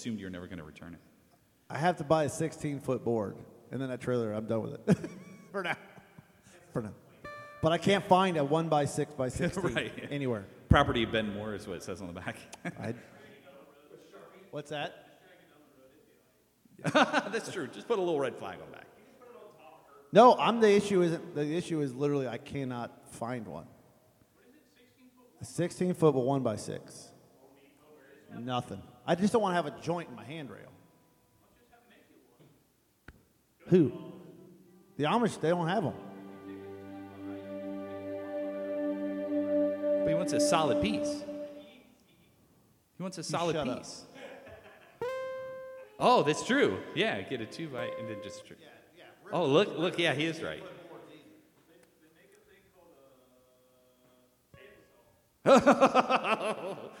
assumed you're never going to return it. I have to buy a 16 foot board, and then that trailer, I'm done with it for now. For now, but I can't find a one by six by 16 Right. anywhere. Property of Ben Moore is what it says on the back. I, what's that? That's true. Just put a little red flag on the back. No, I'm the issue. Isn't the issue is literally I cannot find one. A 16 foot, but one by six. Nothing. I just don't want to have a joint in my handrail. Who? The Amish. They don't have them. But he wants a solid piece. He wants a solid shut up. piece. Oh, that's true. Yeah, get a two by and then just. Tr- oh, look, look. Yeah, he is right.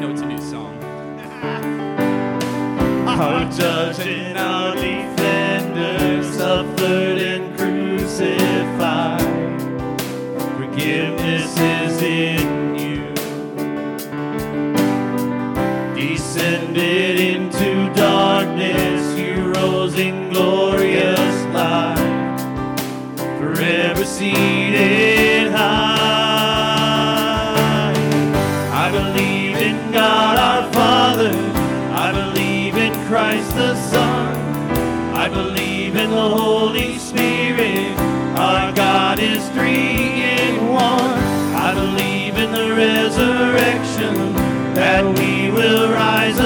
know it's a new song. Our judge and our defender suffered and crucified. Forgiveness is in you. Descended into darkness, you rose in glorious light. Forever seated that we will rise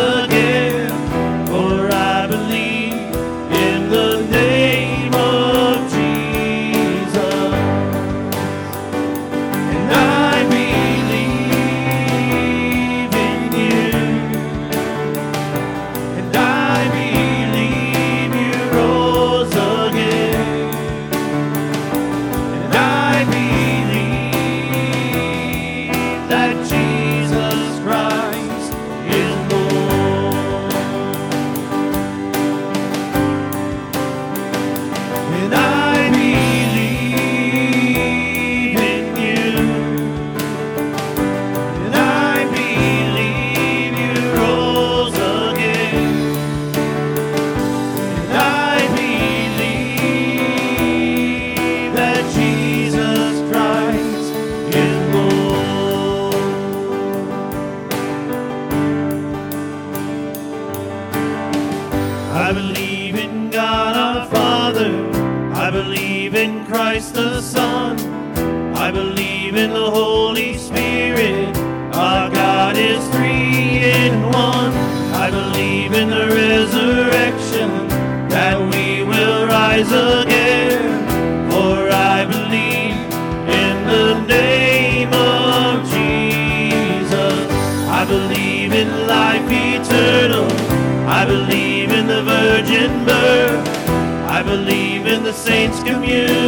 communion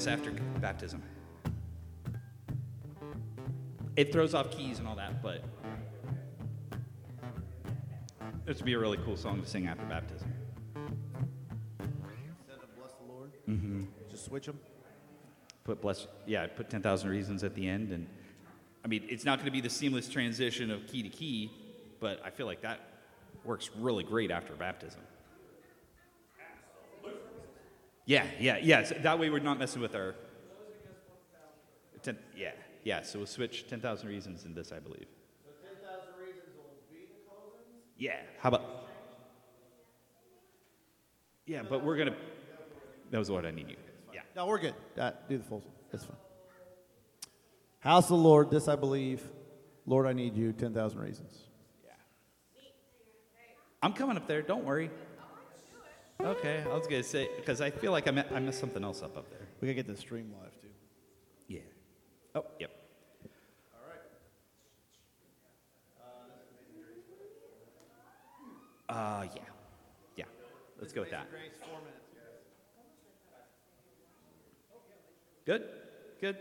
this after baptism? It throws off keys and all that, but this would be a really cool song to sing after baptism. Instead of bless the Lord, mm-hmm. just switch them. Put bless, yeah, put 10,000 reasons at the end. And I mean, it's not going to be the seamless transition of key to key, but I feel like that works really great after baptism. Yeah, yeah, yeah. So that way we're not messing with our. Ten, yeah, yeah. So we'll switch 10,000 reasons in this, I believe. So 10,000 reasons will be the? Yeah. How about? Yeah, but we're gonna. That was what I need you. Yeah. No, we're good. Uh, do the full. That's fine. House of the Lord, this I believe. Lord, I need you. 10,000 reasons. Yeah. I'm coming up there. Don't worry. Okay, I was gonna say because I feel like I, me- I messed something else up up there. We gotta get the stream live too. Yeah. Oh, yep. All right. Uh, yeah, yeah. Let's go with that. Good, good,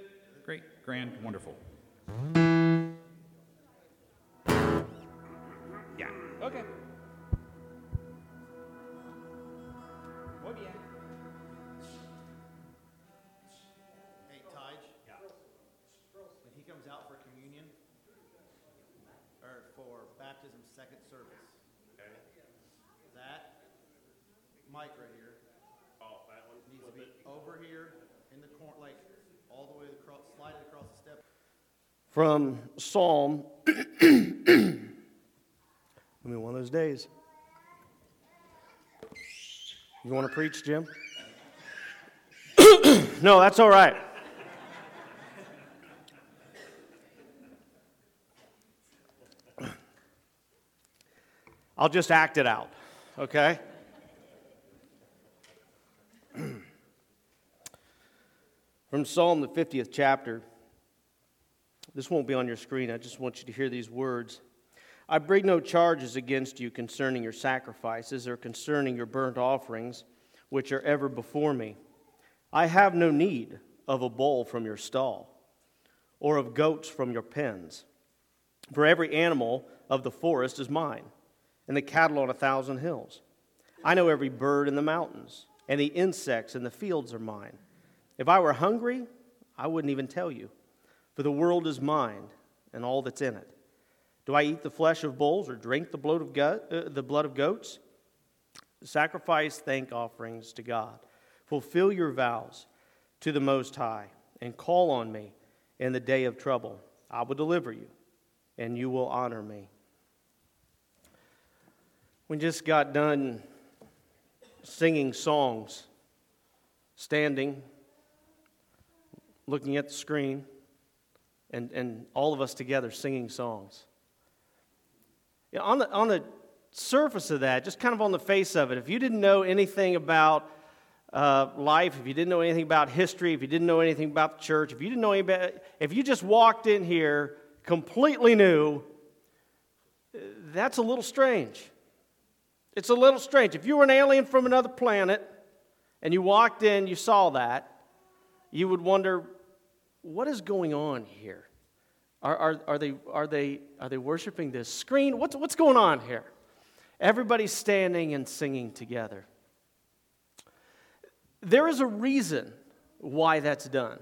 great, grand, wonderful. Yeah. Okay. Mic right here. Oh, that one needs to be over here in the corner, like all the way across, slide it across the step. from Psalm. I mean, one of those days. You want to preach, Jim? no, that's all right. I'll just act it out, okay? From Psalm, the 50th chapter. This won't be on your screen. I just want you to hear these words. I bring no charges against you concerning your sacrifices or concerning your burnt offerings, which are ever before me. I have no need of a bull from your stall or of goats from your pens. For every animal of the forest is mine, and the cattle on a thousand hills. I know every bird in the mountains, and the insects in the fields are mine. If I were hungry, I wouldn't even tell you, for the world is mine and all that's in it. Do I eat the flesh of bulls or drink the blood of, go- uh, the blood of goats? Sacrifice thank offerings to God. Fulfill your vows to the Most High and call on me in the day of trouble. I will deliver you and you will honor me. We just got done singing songs, standing, looking at the screen, and, and all of us together singing songs. On, the, on the surface of that, just kind of on the face of it, if you didn't know anything about uh, life, if you didn't know anything about history, if you didn't know anything about the church, if you didn't know about, if you just walked in here completely new, that's a little strange. It's a little strange. If you were an alien from another planet and you walked in, you saw that, you would wonder, what is going on here? Are, are, are, they, are, they, are they worshiping this screen? What's, what's going on here? Everybody's standing and singing together. there is a reason why that's done.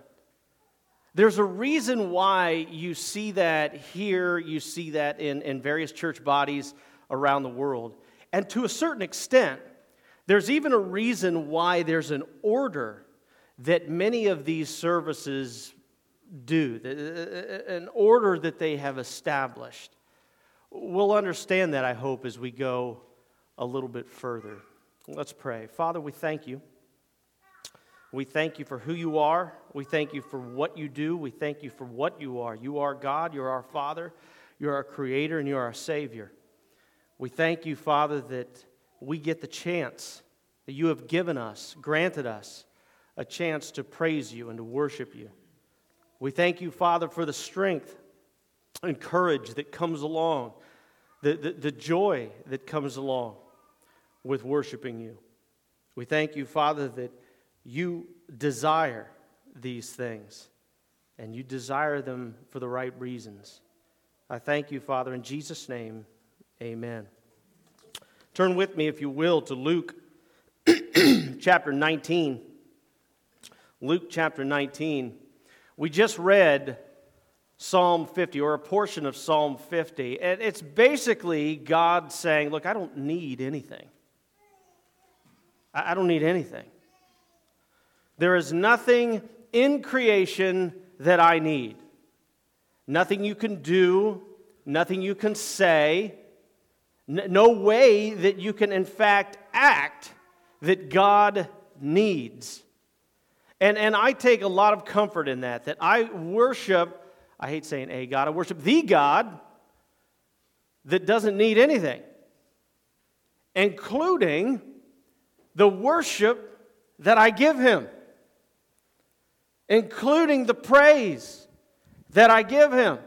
There's a reason why you see that here, you see that in, in various church bodies around the world. And to a certain extent, there's even a reason why there's an order that many of these services do, uh, uh, an order that they have established. We'll understand that, I hope, as we go a little bit further. Let's pray. Father, we thank you. We thank you for who you are. We thank you for what you do. We thank you for what you are. You are God, you're our Father, you're our Creator, and you're our Savior. We thank you, Father, that we get the chance that you have given us, granted us, a chance to praise you and to worship you. We thank you, Father, for the strength and courage that comes along, the, the, the joy that comes along with worshiping you. We thank you, Father, that you desire these things and you desire them for the right reasons. I thank you, Father, in Jesus' name, amen. Turn with me, if you will, to Luke chapter 19. Luke chapter 19. We just read Psalm 50, or a portion of Psalm 50, and it's basically God saying, Look, I don't need anything. I don't need anything. There is nothing in creation that I need. Nothing you can do, nothing you can say, no way that you can, in fact, act that God needs. And, and I take a lot of comfort in that, that I worship, I hate saying a God, I worship the God that doesn't need anything, including the worship that I give him, including the praise that I give him.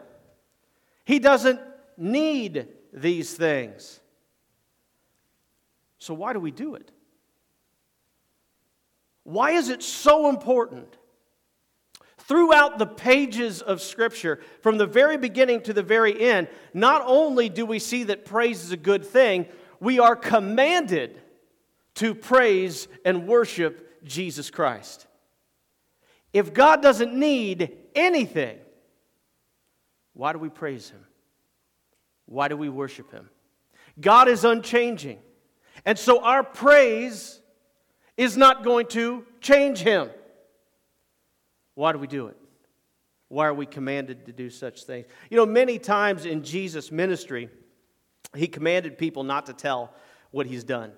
He doesn't need these things. So, why do we do it? Why is it so important? Throughout the pages of Scripture, from the very beginning to the very end, not only do we see that praise is a good thing, we are commanded to praise and worship Jesus Christ. If God doesn't need anything, why do we praise Him? Why do we worship Him? God is unchanging. And so our praise is not going to change Him. Why do we do it? Why are we commanded to do such things? You know, many times in Jesus' ministry, He commanded people not to tell what He's done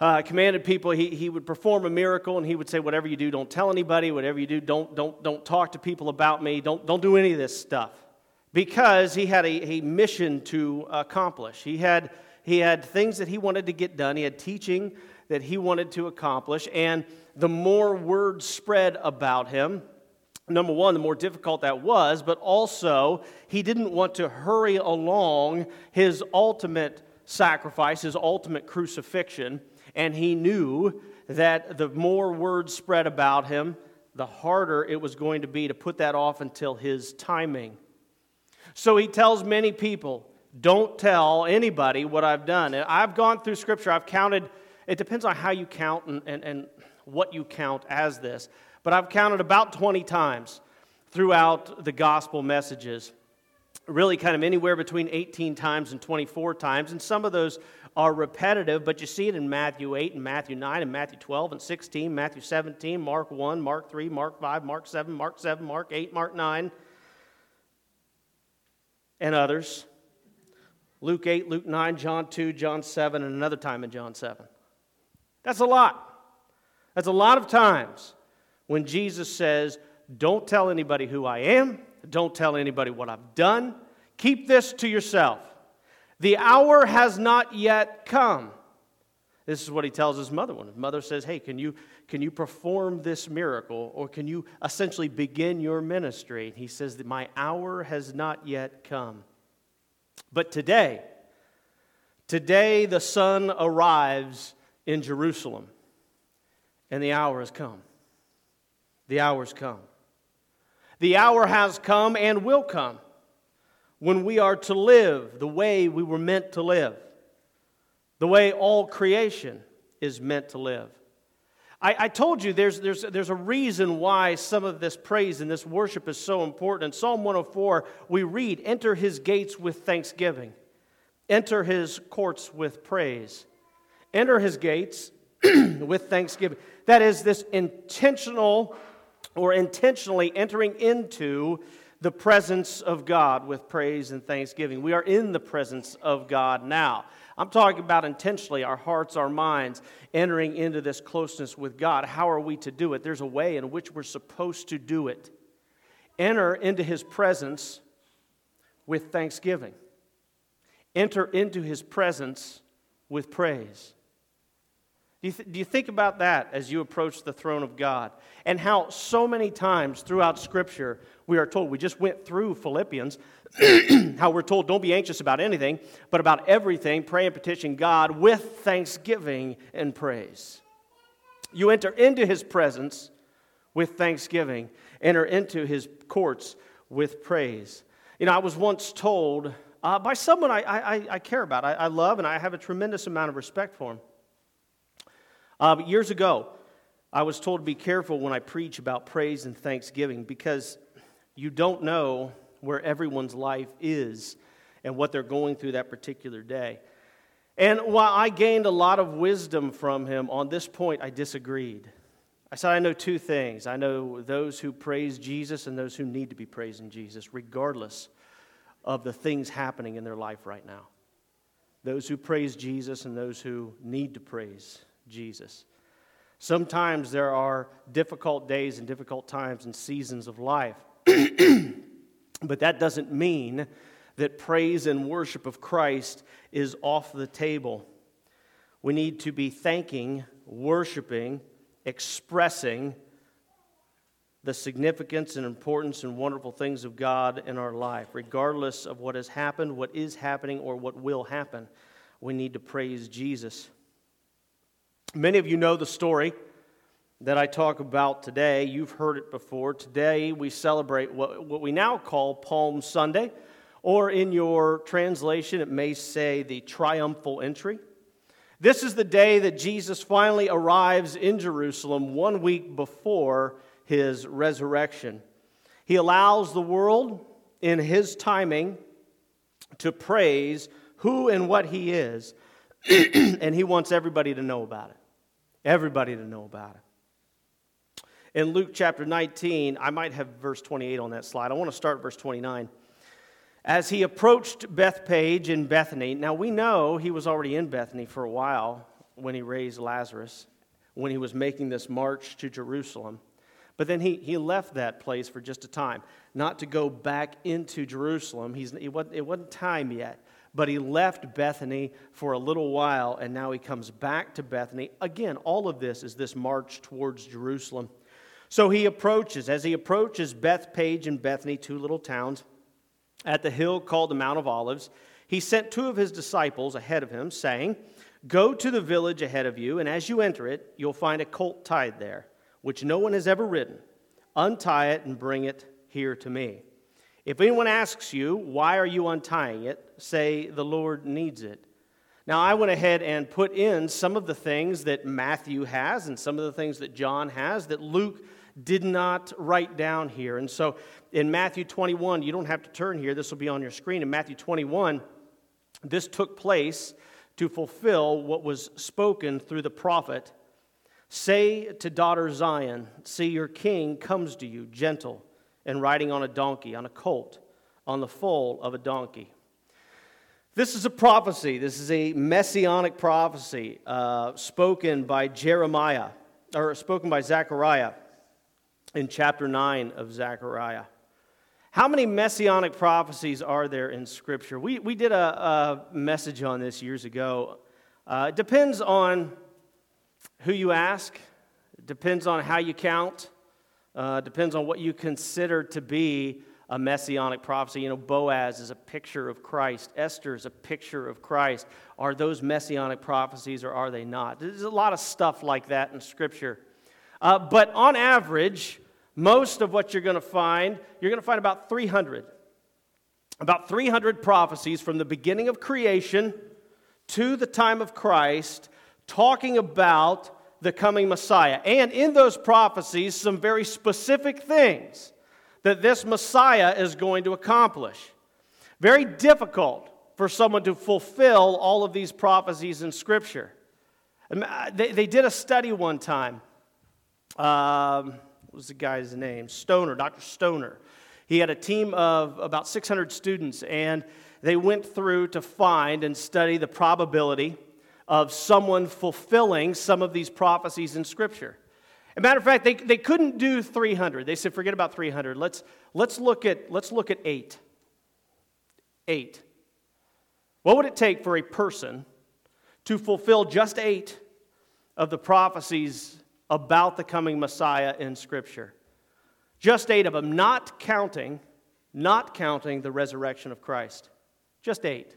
uh, commanded people he, he would perform a miracle and he would say whatever you do don't tell anybody whatever you do don't, don't, don't talk to people about me don't, don't do any of this stuff because he had a, a mission to accomplish he had, he had things that he wanted to get done he had teaching that he wanted to accomplish and the more word spread about him number one, the more difficult that was, but also he didn't want to hurry along his ultimate sacrifice, his ultimate crucifixion and he knew that the more word spread about him, the harder it was going to be to put that off until his timing. So he tells many people, don't tell anybody what I've done. And I've gone through scripture, I've counted, it depends on how you count and, and, and what you count as this, but I've counted about 20 times throughout the gospel messages. Really, kind of anywhere between 18 times and 24 times. And some of those are repetitive, but you see it in Matthew 8 and Matthew 9 and Matthew 12 and 16, Matthew 17, Mark 1, Mark 3, Mark 5, Mark 7, Mark 7, Mark 8, Mark 9, and others. Luke 8, Luke 9, John 2, John 7, and another time in John 7. That's a lot. That's a lot of times when Jesus says, Don't tell anybody who I am, don't tell anybody what I've done, keep this to yourself. The hour has not yet come. This is what he tells his mother when his mother says, Hey, can you, can you perform this miracle or can you essentially begin your ministry? And he says my hour has not yet come. But today, today the Son arrives in Jerusalem and the hour has come. The hour has come. The hour has come and will come when we are to live the way we were meant to live, the way all creation is meant to live. I, I, told you there's, there's, there's a reason why some of this praise and this worship is so important. In Psalm 104, we read, Enter his gates with thanksgiving, enter his courts with praise. Enter his gates with thanksgiving. That is, this intentional or intentionally entering into the presence of God with praise and thanksgiving. We are in the presence of God now. I'm talking about intentionally, our hearts, our minds, entering into this closeness with God. How are we to do it? There's a way in which we're supposed to do it. Enter into his presence with thanksgiving, enter into his presence with praise. Do you, th- do you think about that as you approach the throne of God? And how so many times throughout Scripture we are told, we just went through Philippians, how we're told, don't be anxious about anything, but about everything, pray and petition God with thanksgiving and praise. You enter into his presence with thanksgiving, enter into his courts with praise. You know, I was once told uh, by someone I, I, I care about, I, I love, and I have a tremendous amount of respect for him. Uh, years ago, I was told to be careful when I preach about praise and thanksgiving because you don't know where everyone's life is and what they're going through that particular day. And while I gained a lot of wisdom from him, on this point I disagreed. I said, I know two things. I know those who praise Jesus and those who need to be praising Jesus, regardless of the things happening in their life right now. Those who praise Jesus and those who need to praise Jesus. Sometimes there are difficult days and difficult times and seasons of life. but that doesn't mean that praise and worship of Christ is off the table. We need to be thanking, worshiping, expressing the significance and importance and wonderful things of God in our life, regardless of what has happened, what is happening, or what will happen. We need to praise Jesus. Many of you know the story that I talk about today. You've heard it before. Today we celebrate what, what we now call Palm Sunday, or in your translation, it may say the triumphal entry. This is the day that Jesus finally arrives in Jerusalem one week before his resurrection. He allows the world, in his timing, to praise who and what he is, and he wants everybody to know about it. Everybody to know about it. In Luke chapter 19, I might have verse 28 on that slide. I want to start verse 29. As he approached Bethphage in Bethany, now we know he was already in Bethany for a while when he raised Lazarus, when he was making this march to Jerusalem. But then he, he left that place for just a time, not to go back into Jerusalem. He's, it, wasn't, it wasn't time yet. But he left Bethany for a little while, and now he comes back to Bethany. Again, all of this is this march towards Jerusalem. So he approaches. As he approaches Bethphage and Bethany, two little towns, at the hill called the Mount of Olives, he sent two of his disciples ahead of him, saying, Go to the village ahead of you, and as you enter it, you'll find a colt tied there, which no one has ever ridden. Untie it and bring it here to me. If anyone asks you, why are you untying it? Say, the Lord needs it. Now, I went ahead and put in some of the things that Matthew has and some of the things that John has that Luke did not write down here. And so in Matthew 21, you don't have to turn here, this will be on your screen. In Matthew 21, this took place to fulfill what was spoken through the prophet Say to daughter Zion, See, your king comes to you, gentle and riding on a donkey, on a colt, on the foal of a donkey. This is a prophecy. This is a messianic prophecy uh, spoken by Jeremiah, or spoken by Zechariah in chapter 9 of Zechariah. How many messianic prophecies are there in Scripture? We, we did a, a message on this years ago. Uh, it depends on who you ask, it depends on how you count. Uh, depends on what you consider to be a messianic prophecy. You know, Boaz is a picture of Christ, Esther is a picture of Christ. Are those messianic prophecies or are they not? There's a lot of stuff like that in Scripture. Uh, but on average, most of what you're going to find, you're going to find about 300. About 300 prophecies from the beginning of creation to the time of Christ talking about the coming Messiah. And in those prophecies, some very specific things that this Messiah is going to accomplish. Very difficult for someone to fulfill all of these prophecies in Scripture. Uh, they, they did a study one time. Um, what was the guy's name? Stoner, Dr. Stoner. He had a team of about 600 students, and they went through to find and study the probability of someone fulfilling some of these prophecies in Scripture. As a matter of fact, they, they couldn't do 300. They said, forget about 300. Let's, let's, look at, let's look at eight. Eight. What would it take for a person to fulfill just eight of the prophecies about the coming Messiah in Scripture? Just eight of them, not counting, not counting the resurrection of Christ. Just eight.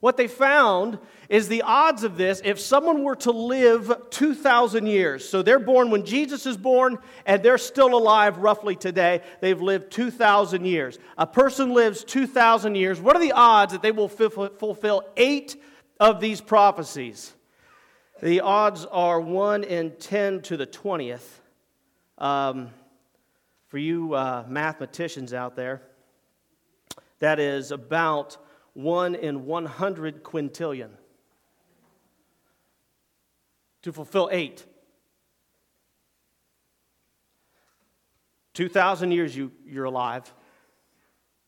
What they found is the odds of this, if someone were to live 2,000 years, so they're born when Jesus is born and they're still alive roughly today, they've lived 2,000 years. A person lives 2,000 years. What are the odds that they will fulfill eight of these prophecies? The odds are 1 in 10 to the 20th. Um, for you uh, mathematicians out there, that is about 1 in 100 quintillion to fulfill eight. 2,000 years you, you're alive.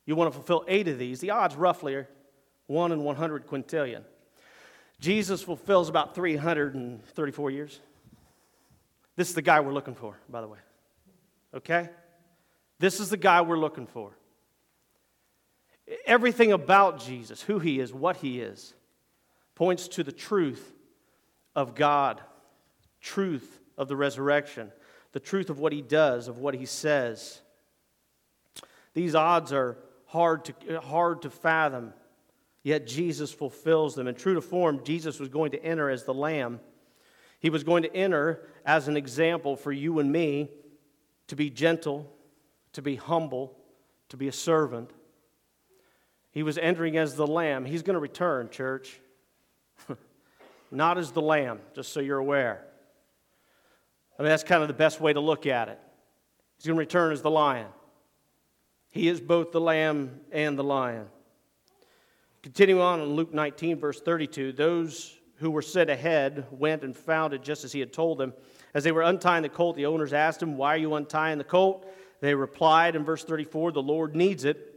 You want to fulfill eight of these. The odds roughly are 1 in 100 quintillion. Jesus fulfills about 334 years. This is the guy we're looking for, by the way. Okay? This is the guy we're looking for. Everything about Jesus, who he is, what he is, points to the truth of God, truth of the resurrection, the truth of what he does, of what he says. These odds are hard to, hard to fathom, yet Jesus fulfills them. And true to form, Jesus was going to enter as the Lamb. He was going to enter as an example for you and me to be gentle, to be humble, to be a servant. He was entering as the lamb. He's going to return, church. Not as the lamb, just so you're aware. I mean, that's kind of the best way to look at it. He's going to return as the lion. He is both the lamb and the lion. Continuing on in Luke 19, verse 32, those who were sent ahead went and found it just as he had told them. As they were untying the colt, the owners asked him, Why are you untying the colt? They replied in verse 34, The Lord needs it.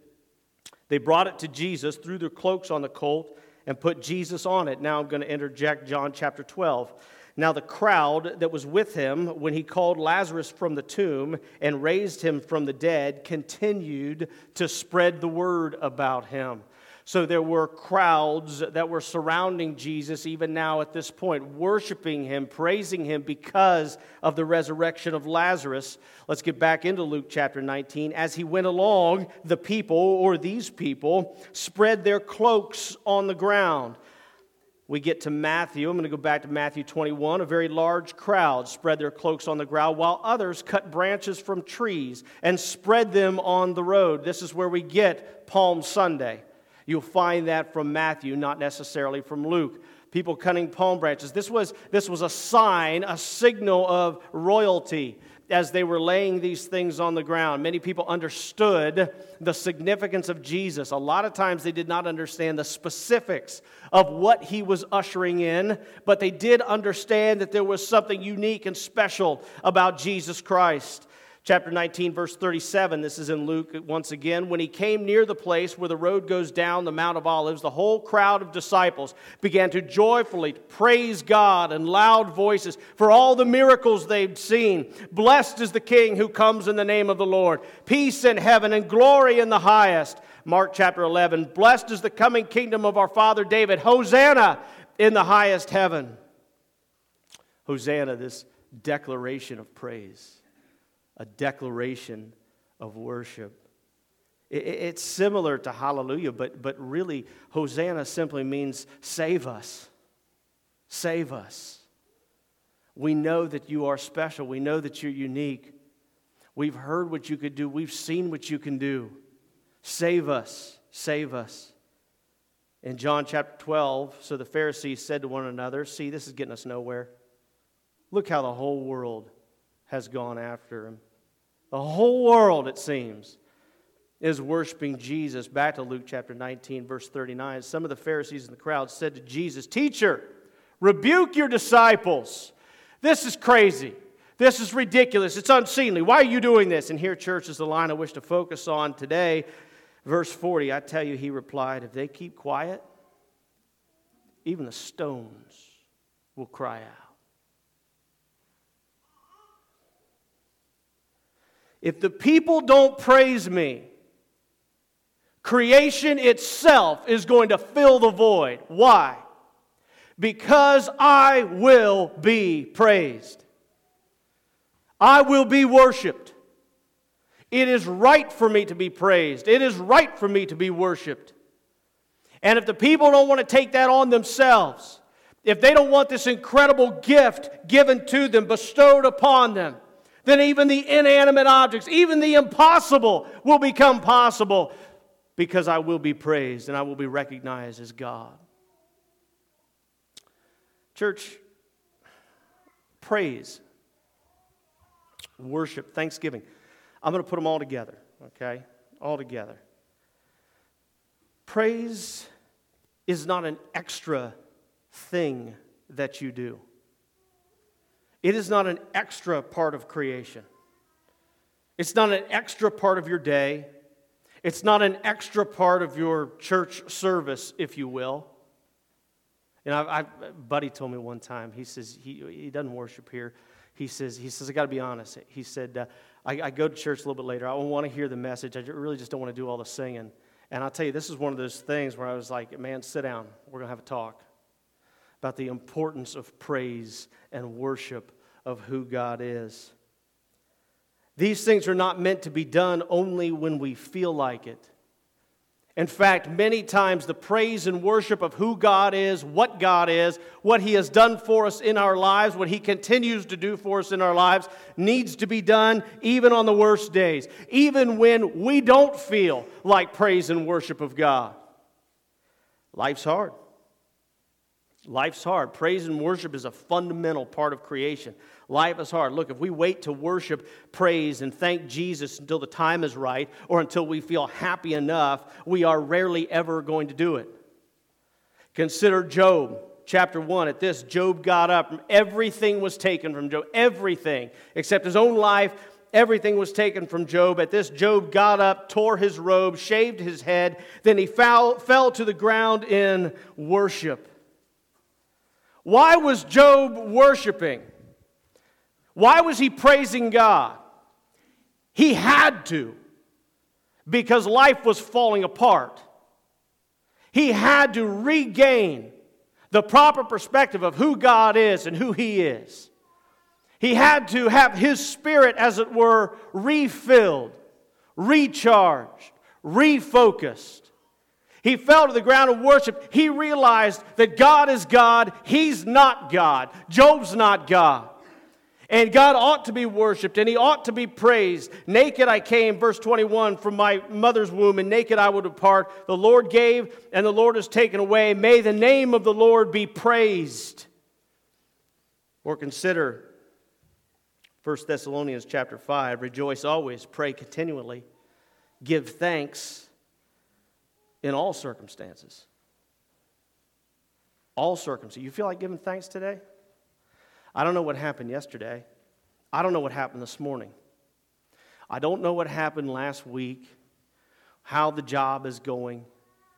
They brought it to Jesus, threw their cloaks on the colt, and put Jesus on it. Now I'm going to interject John chapter 12. Now, the crowd that was with him when he called Lazarus from the tomb and raised him from the dead continued to spread the word about him. So there were crowds that were surrounding Jesus even now at this point, worshiping him, praising him because of the resurrection of Lazarus. Let's get back into Luke chapter 19. As he went along, the people, or these people, spread their cloaks on the ground. We get to Matthew. I'm going to go back to Matthew 21. A very large crowd spread their cloaks on the ground, while others cut branches from trees and spread them on the road. This is where we get Palm Sunday. You'll find that from Matthew, not necessarily from Luke. People cutting palm branches. This was, this was a sign, a signal of royalty as they were laying these things on the ground. Many people understood the significance of Jesus. A lot of times they did not understand the specifics of what he was ushering in, but they did understand that there was something unique and special about Jesus Christ. Chapter 19, verse 37, this is in Luke once again. When he came near the place where the road goes down the Mount of Olives, the whole crowd of disciples began to joyfully praise God in loud voices for all the miracles they'd seen. Blessed is the King who comes in the name of the Lord. Peace in heaven and glory in the highest. Mark chapter 11. Blessed is the coming kingdom of our father David. Hosanna in the highest heaven. Hosanna, this declaration of praise a declaration of worship. It's similar to hallelujah, but, but really, Hosanna simply means save us. Save us. We know that you are special. We know that you're unique. We've heard what you could do. We've seen what you can do. Save us. Save us. In John chapter 12, so the Pharisees said to one another, See, this is getting us nowhere. Look how the whole world has gone after him. The whole world, it seems, is worshiping Jesus. Back to Luke chapter 19, verse 39. Some of the Pharisees in the crowd said to Jesus, Teacher, rebuke your disciples. This is crazy. This is ridiculous. It's unseemly. Why are you doing this? And here, church, is the line I wish to focus on today. Verse 40, I tell you, he replied, If they keep quiet, even the stones will cry out. If the people don't praise me, creation itself is going to fill the void. Why? Because I will be praised. I will be worshiped. It is right for me to be praised. It is right for me to be worshiped. And if the people don't want to take that on themselves, if they don't want this incredible gift given to them, bestowed upon them, then even the inanimate objects, even the impossible, will become possible because I will be praised and I will be recognized as God. Church, praise, worship, thanksgiving. I'm going to put them all together, okay? All together. Praise is not an extra thing that you do. It is not an extra part of creation. It's not an extra part of your day. It's not an extra part of your church service, if you will. You know, I, I, buddy told me one time. He says he, he doesn't worship here. He says he says I got to be honest. He said uh, I, I, go to church a little bit later. I want to hear the message. I really just don't want to do all the singing. And I'll tell you, this is one of those things where I was like, man, sit down. We're gonna have a talk about the importance of praise and worship of who God is. These things are not meant to be done only when we feel like it. In fact, many times the praise and worship of who God is, what God is, what He has done for us in our lives, what He continues to do for us in our lives, needs to be done even on the worst days, even when we don't feel like praise and worship of God. Life's hard. Life's hard. Praise and worship is a fundamental part of creation. Life is hard. Look, if we wait to worship, praise, and thank Jesus until the time is right or until we feel happy enough, we are rarely ever going to do it. Consider Job, chapter 1. At this, Job got up. Everything was taken from Job. Everything, except his own life. Everything was taken from Job. At this, Job got up, tore his robe, shaved his head. Then he fell, fell to the ground in worship. Why was Job worshiping? Why was he praising God? He had to, because life was falling apart. He had to regain the proper perspective of who God is and who He is. He had to have His spirit, as it were, refilled, recharged, refocused. He fell to the ground of worship. He realized that God is God, He's not God. Job's not God. And God ought to be worshiped and he ought to be praised. Naked I came, verse 21, from my mother's womb, and naked I will depart. The Lord gave, and the Lord has taken away. May the name of the Lord be praised. Or consider 1 Thessalonians chapter 5 rejoice always, pray continually, give thanks in all circumstances. All circumstances. You feel like giving thanks today? I don't know what happened yesterday. I don't know what happened this morning. I don't know what happened last week, how the job is going,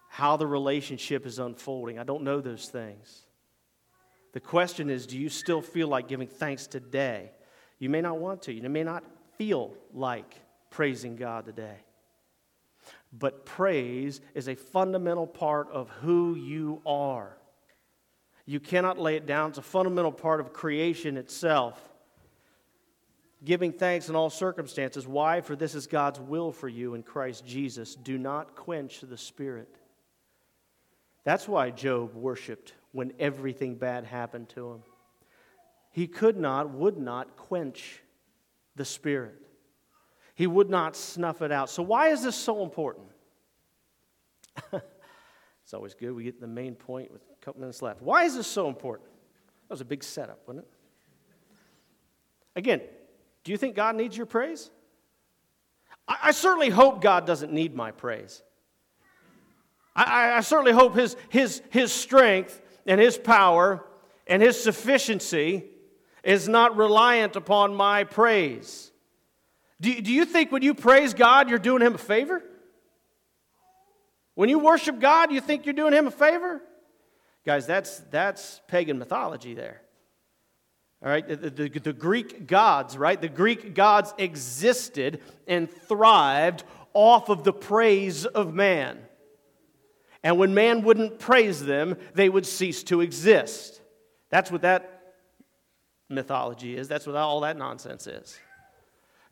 how the relationship is unfolding. I don't know those things. The question is do you still feel like giving thanks today? You may not want to. You may not feel like praising God today. But praise is a fundamental part of who you are. You cannot lay it down. It's a fundamental part of creation itself. Giving thanks in all circumstances. Why? For this is God's will for you in Christ Jesus. Do not quench the Spirit. That's why Job worshiped when everything bad happened to him. He could not, would not quench the Spirit. He would not snuff it out. So, why is this so important? it's always good. We get the main point with a couple minutes left. Why is this so important? That was a big setup, wasn't it? Again, do you think God needs your praise? I, I certainly hope God doesn't need my praise. I, I certainly hope his, his, his strength and his power and his sufficiency is not reliant upon my praise. Do, do you think when you praise God, you're doing him a favor? When you worship God, you think you're doing him a favor? Guys, that's, that's pagan mythology there. All right, the, the, the, Greek gods, right? The Greek gods existed and thrived off of the praise of man. And when man wouldn't praise them, they would cease to exist. That's what that mythology is. That's what all that nonsense is.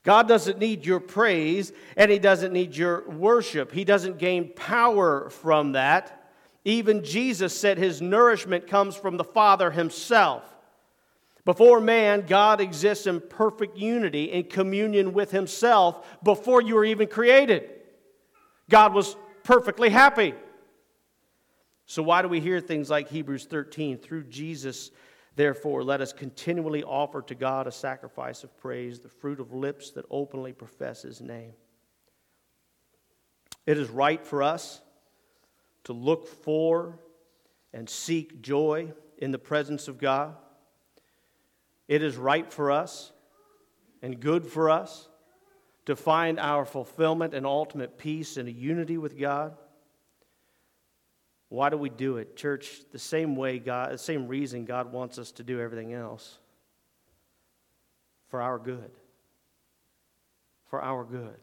God doesn't need your praise and He doesn't need your worship. He doesn't gain power from that. Even Jesus said his nourishment comes from the Father Himself. Before man, God exists in perfect unity, in communion with Himself before you were even created. God was perfectly happy. So, why do we hear things like Hebrews 13? Through Jesus, therefore, let us continually offer to God a sacrifice of praise, the fruit of lips that openly profess His name. It is right for us to look for and seek joy in the presence of God. It is right for us and good for us to find our fulfillment and ultimate peace in a unity with God. Why do we do it? Church, the same way God, the same reason God wants us to do everything else. For our good. For our good.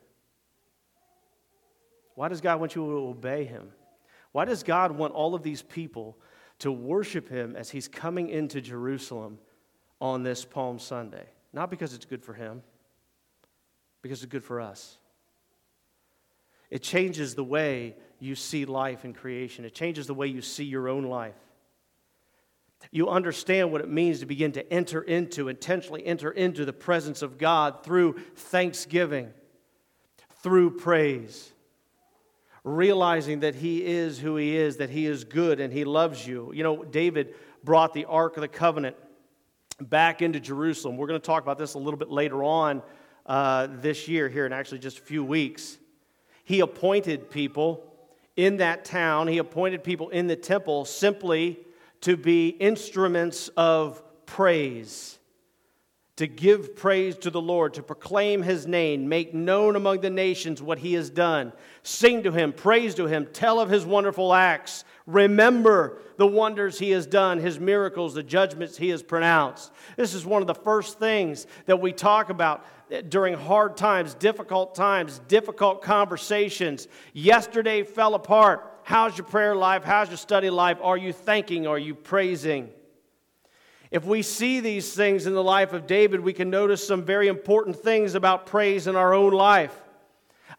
Why does God want you to obey Him? Why does God want all of these people to worship Him as He's coming into Jerusalem on this Palm Sunday. Not because it's good for him, because it's good for us. It changes the way you see life and creation, it changes the way you see your own life. You understand what it means to begin to enter into, intentionally enter into the presence of God through thanksgiving, through praise, realizing that He is who He is, that He is good and He loves you. You know, David brought the Ark of the Covenant back into Jerusalem. We're going to talk about this a little bit later on uh, this year, here in actually just a few weeks. He appointed people in that town, he appointed people in the temple simply to be instruments of praise to give praise to the Lord, to proclaim his name, make known among the nations what he has done, sing to him, praise to him, tell of his wonderful acts, remember the wonders he has done, his miracles, the judgments he has pronounced. This is one of the first things that we talk about during hard times, difficult times, difficult conversations. Yesterday fell apart. How's your prayer life? How's your study life? Are you thanking? Are you praising? If we see these things in the life of David, we can notice some very important things about praise in our own life.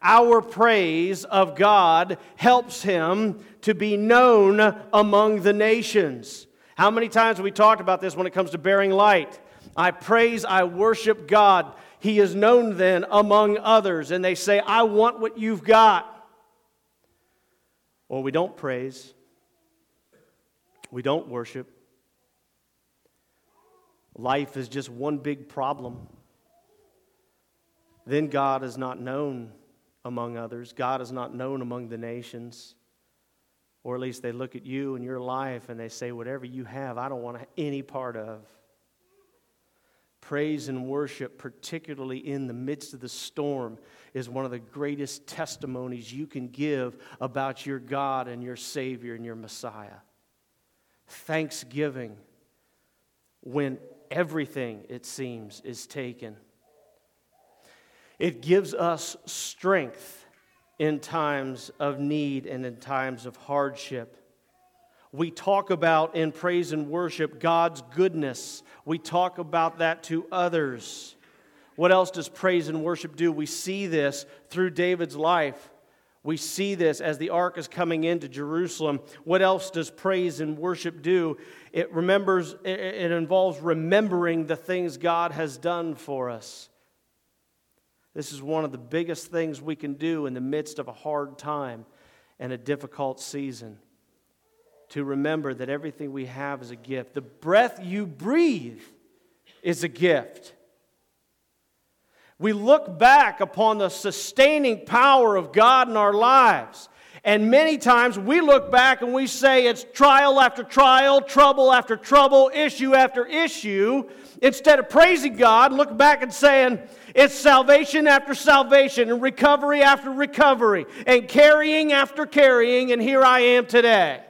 Our praise of God helps him to be known among the nations. How many times have we talked about this when it comes to bearing light? I praise, I worship God. He is known then among others, and they say, I want what you've got. Or we don't praise, we don't worship, life is just one big problem, then God is not known among others. God is not known among the nations. Or at least they look at you and your life and they say, whatever you have, I don't want any part of. Praise and worship, particularly in the midst of the storm, is one of the greatest testimonies you can give about your God and your Savior and your Messiah. Thanksgiving when everything, it seems, is taken. It gives us strength in times of need and in times of hardship. We talk about in praise and worship God's goodness. We talk about that to others. What else does praise and worship do? We see this through David's life. We see this as the ark is coming into Jerusalem. What else does praise and worship do? It remembers it involves remembering the things God has done for us. This is one of the biggest things we can do in the midst of a hard time and a difficult season. To remember that everything we have is a gift. The breath you breathe is a gift. We look back upon the sustaining power of God in our lives. And many times we look back and we say it's trial after trial, trouble after trouble, issue after issue. Instead of praising God, look back and saying it's salvation after salvation, and recovery after recovery, and carrying after carrying, and here I am today.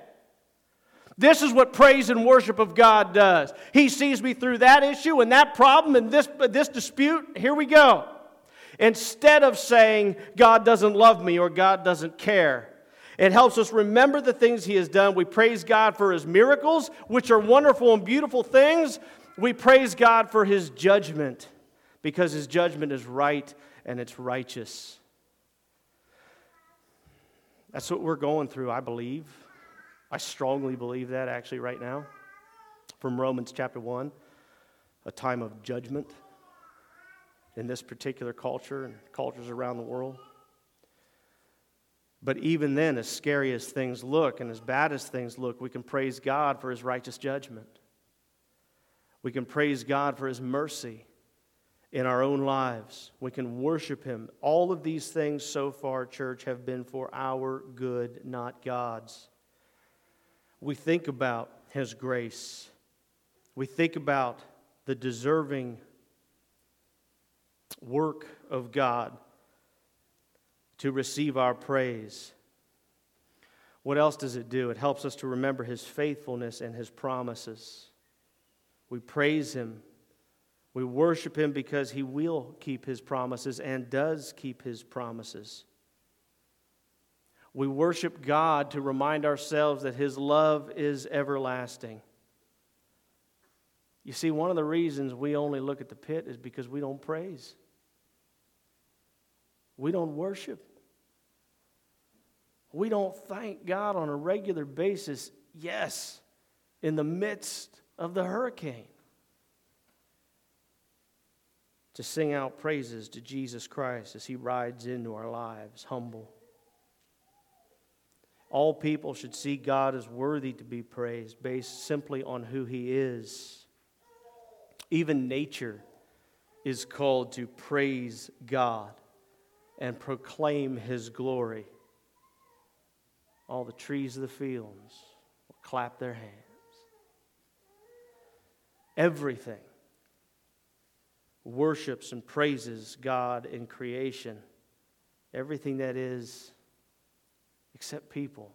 This is what praise and worship of God does. He sees me through that issue and that problem and this, this dispute. Here we go. Instead of saying, God doesn't love me or God doesn't care, it helps us remember the things He has done. We praise God for His miracles, which are wonderful and beautiful things. We praise God for His judgment because His judgment is right and it's righteous. That's what we're going through, I believe. I strongly believe that actually right now. From Romans chapter 1, a time of judgment in this particular culture and cultures around the world. But even then, as scary as things look and as bad as things look, we can praise God for his righteous judgment. We can praise God for his mercy in our own lives. We can worship him. All of these things so far, church, have been for our good, not God's. We think about his grace. We think about the deserving work of God to receive our praise. What else does it do? It helps us to remember His faithfulness and His promises. We praise Him. We worship Him because He will keep His promises and does keep His promises. We worship God to remind ourselves that His love is everlasting. You see, one of the reasons we only look at the pit is because we don't praise, we don't worship. We don't thank God on a regular basis, yes, in the midst of the hurricane. To sing out praises to Jesus Christ as he rides into our lives, humble. All people should see God as worthy to be praised based simply on who he is. Even nature is called to praise God and proclaim his glory all the trees of the fields will clap their hands. Everything worships and praises God in creation. Everything that is, except people.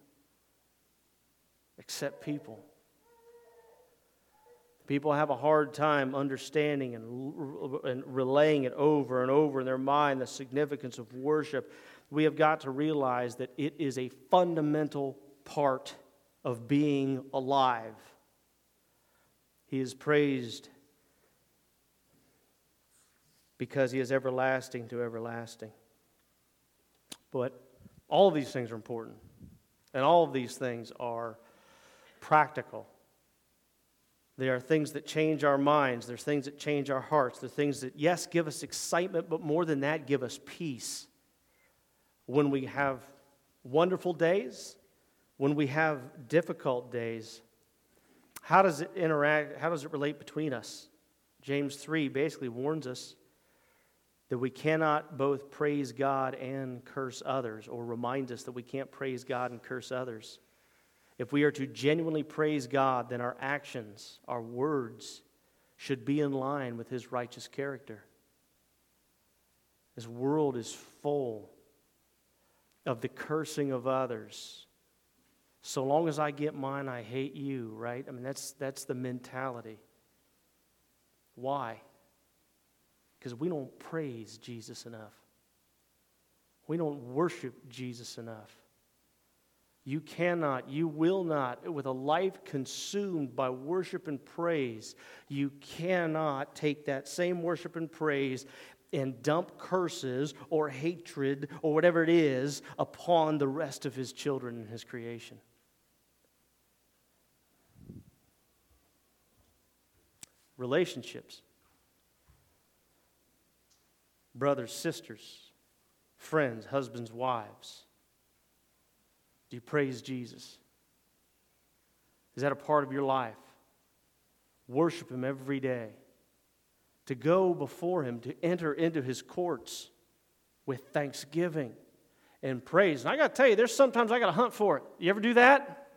Except people. People have a hard time understanding and, and relaying it over and over in their mind the significance of worship we have got to realize that it is a fundamental part of being alive. He is praised because he is everlasting to everlasting. But all of these things are important, and all of these things are practical. They are things that change our minds. There's things that change our hearts. They're things that, yes, give us excitement, but more than that, give us peace when we have wonderful days, when we have difficult days, how does it interact? How does it relate between us? James 3 basically warns us that we cannot both praise God and curse others, or reminds us that we can't praise God and curse others. If we are to genuinely praise God, then our actions, our words, should be in line with His righteous character. This world is full of the cursing of others. So long as I get mine, I hate you, right? I mean, that's, that's the mentality. Why? Because we don't praise Jesus enough. We don't worship Jesus enough. You cannot, you will not, with a life consumed by worship and praise, you cannot take that same worship and praise and dump curses or hatred or whatever it is upon the rest of his children and his creation. Relationships. Brothers, sisters, friends, husbands, wives. Do you praise Jesus? Is that a part of your life? Worship Him every day. to go before Him, to enter into His courts with thanksgiving and praise. And I got to tell you, there's sometimes I got to hunt for it. You ever do that?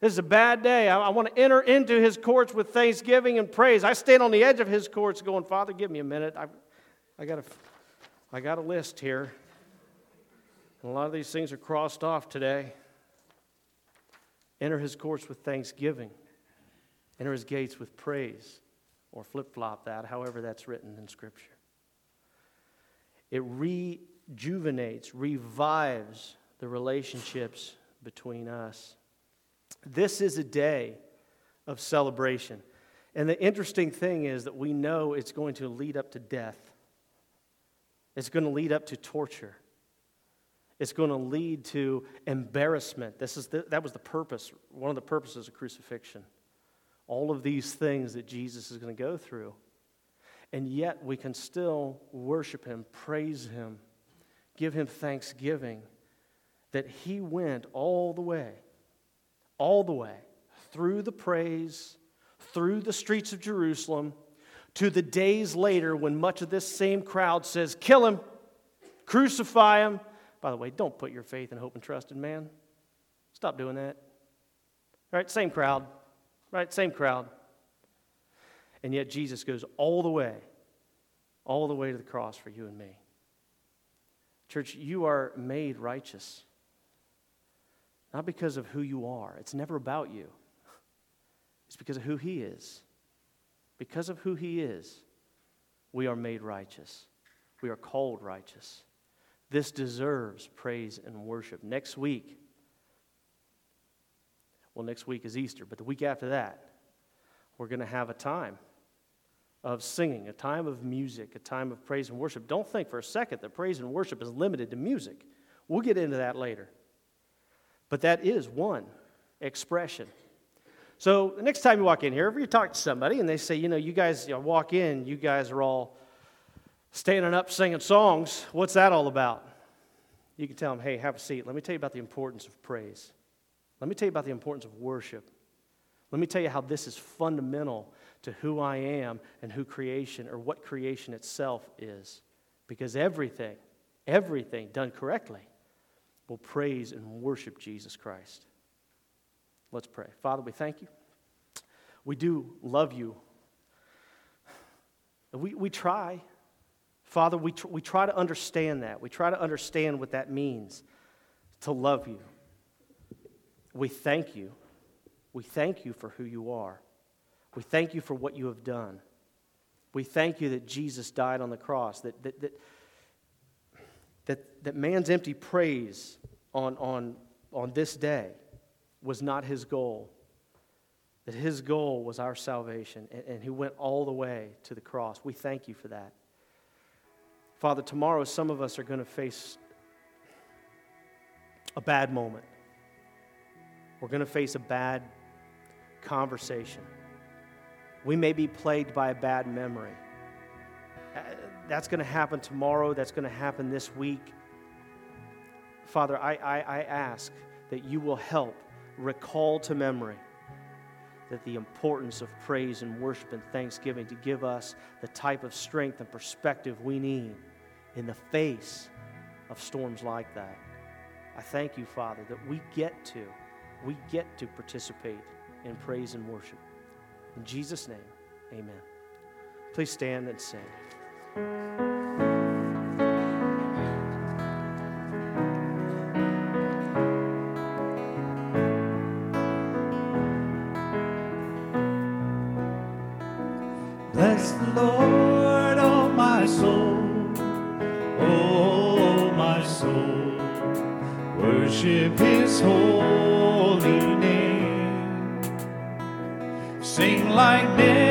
This is a bad day. I, I want to enter into his courts with thanksgiving and praise. I stand on the edge of his courts going, Father, give me a minute. I, I, got, a, I got a list here. And a lot of these things are crossed off today. Enter his courts with thanksgiving, enter his gates with praise, or flip flop that, however that's written in Scripture. It rejuvenates, revives the relationships between us. This is a day of celebration. And the interesting thing is that we know it's going to lead up to death, it's going to lead up to torture. It's going to lead to embarrassment. This is the, that was the purpose, one of the purposes of crucifixion. All of these things that Jesus is going to go through. And yet we can still worship him, praise him, give him thanksgiving that he went all the way all the way through the praise, through the streets of Jerusalem, to the days later when much of this same crowd says, Kill him, crucify him. By the way, don't put your faith and hope and trust in man. Stop doing that. Right? Same crowd. Right? Same crowd. And yet Jesus goes all the way, all the way to the cross for you and me. Church, you are made righteous. Not because of who you are, it's never about you. It's because of who He is. Because of who He is, we are made righteous. We are called righteous. This deserves praise and worship. Next week, well, next week is Easter, but the week after that, we're going to have a time of singing, a time of music, a time of praise and worship. Don't think for a second that praise and worship is limited to music. We'll get into that later. But that is one expression. So the next time you walk in here, if you talk to somebody and they say, you know, you guys you know, walk in, you guys are all standing up singing songs, what's that all about? You can tell them, hey, have a seat. Let me tell you about the importance of praise. Let me tell you about the importance of worship. Let me tell you how this is fundamental to who I am and who creation or what creation itself is. Because everything, everything done correctly will praise and worship Jesus Christ. Let's pray. Father, we thank you. We do love you. We, we try. Father, we, tr- we try to understand that. We try to understand what that means to love you. We thank you. We thank you for who you are. We thank you for what you have done. We thank you that Jesus died on the cross, that, that, that that, that man's empty praise on, on, on this day was not his goal. That his goal was our salvation, and, and he went all the way to the cross. We thank you for that. Father, tomorrow some of us are going to face a bad moment. We're going to face a bad conversation. We may be plagued by a bad memory. That's going to happen tomorrow. That's going to happen this week. Father, I, I, I ask that you will help recall to memory that the importance of praise and worship and thanksgiving to give us the type of strength and perspective we need in the face of storms like that. I thank you, Father, that we get to, we get to participate in praise and worship. In Jesus' name, amen. Please stand and sing. Bless the Lord, oh my soul, oh my soul, worship His holy name. Sing like never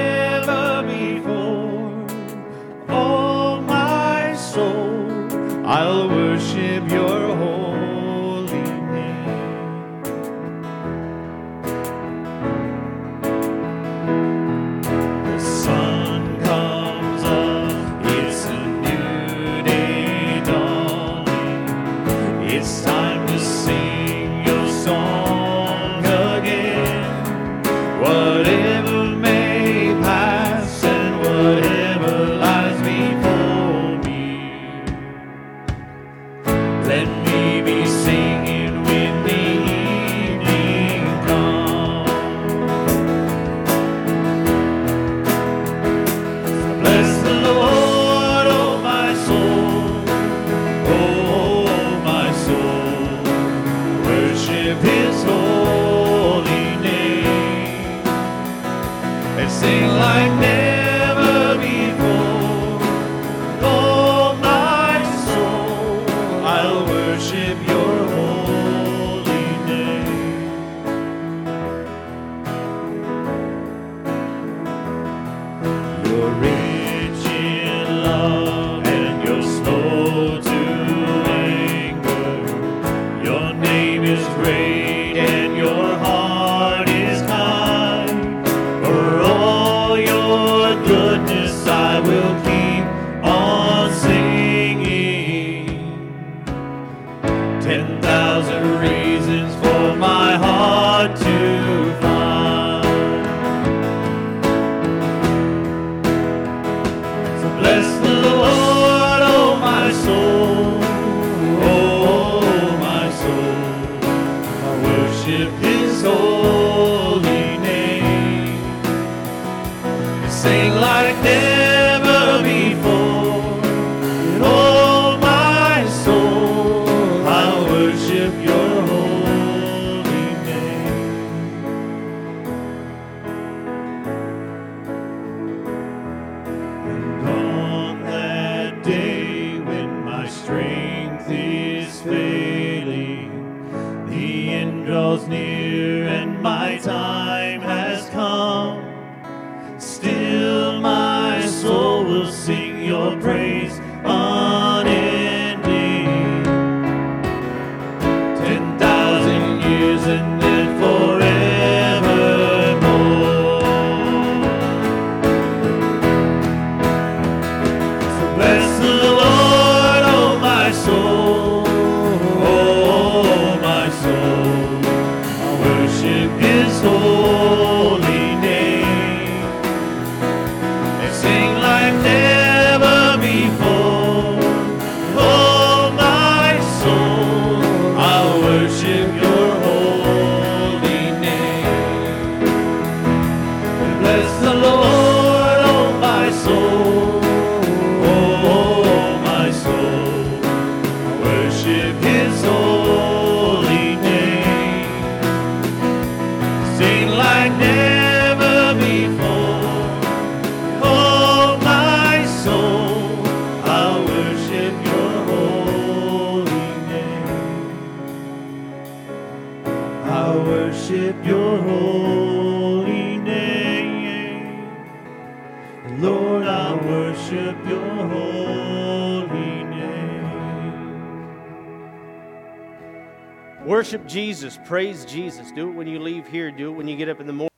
Worship Jesus, praise Jesus. Do it when you leave here, do it when you get up in the morning.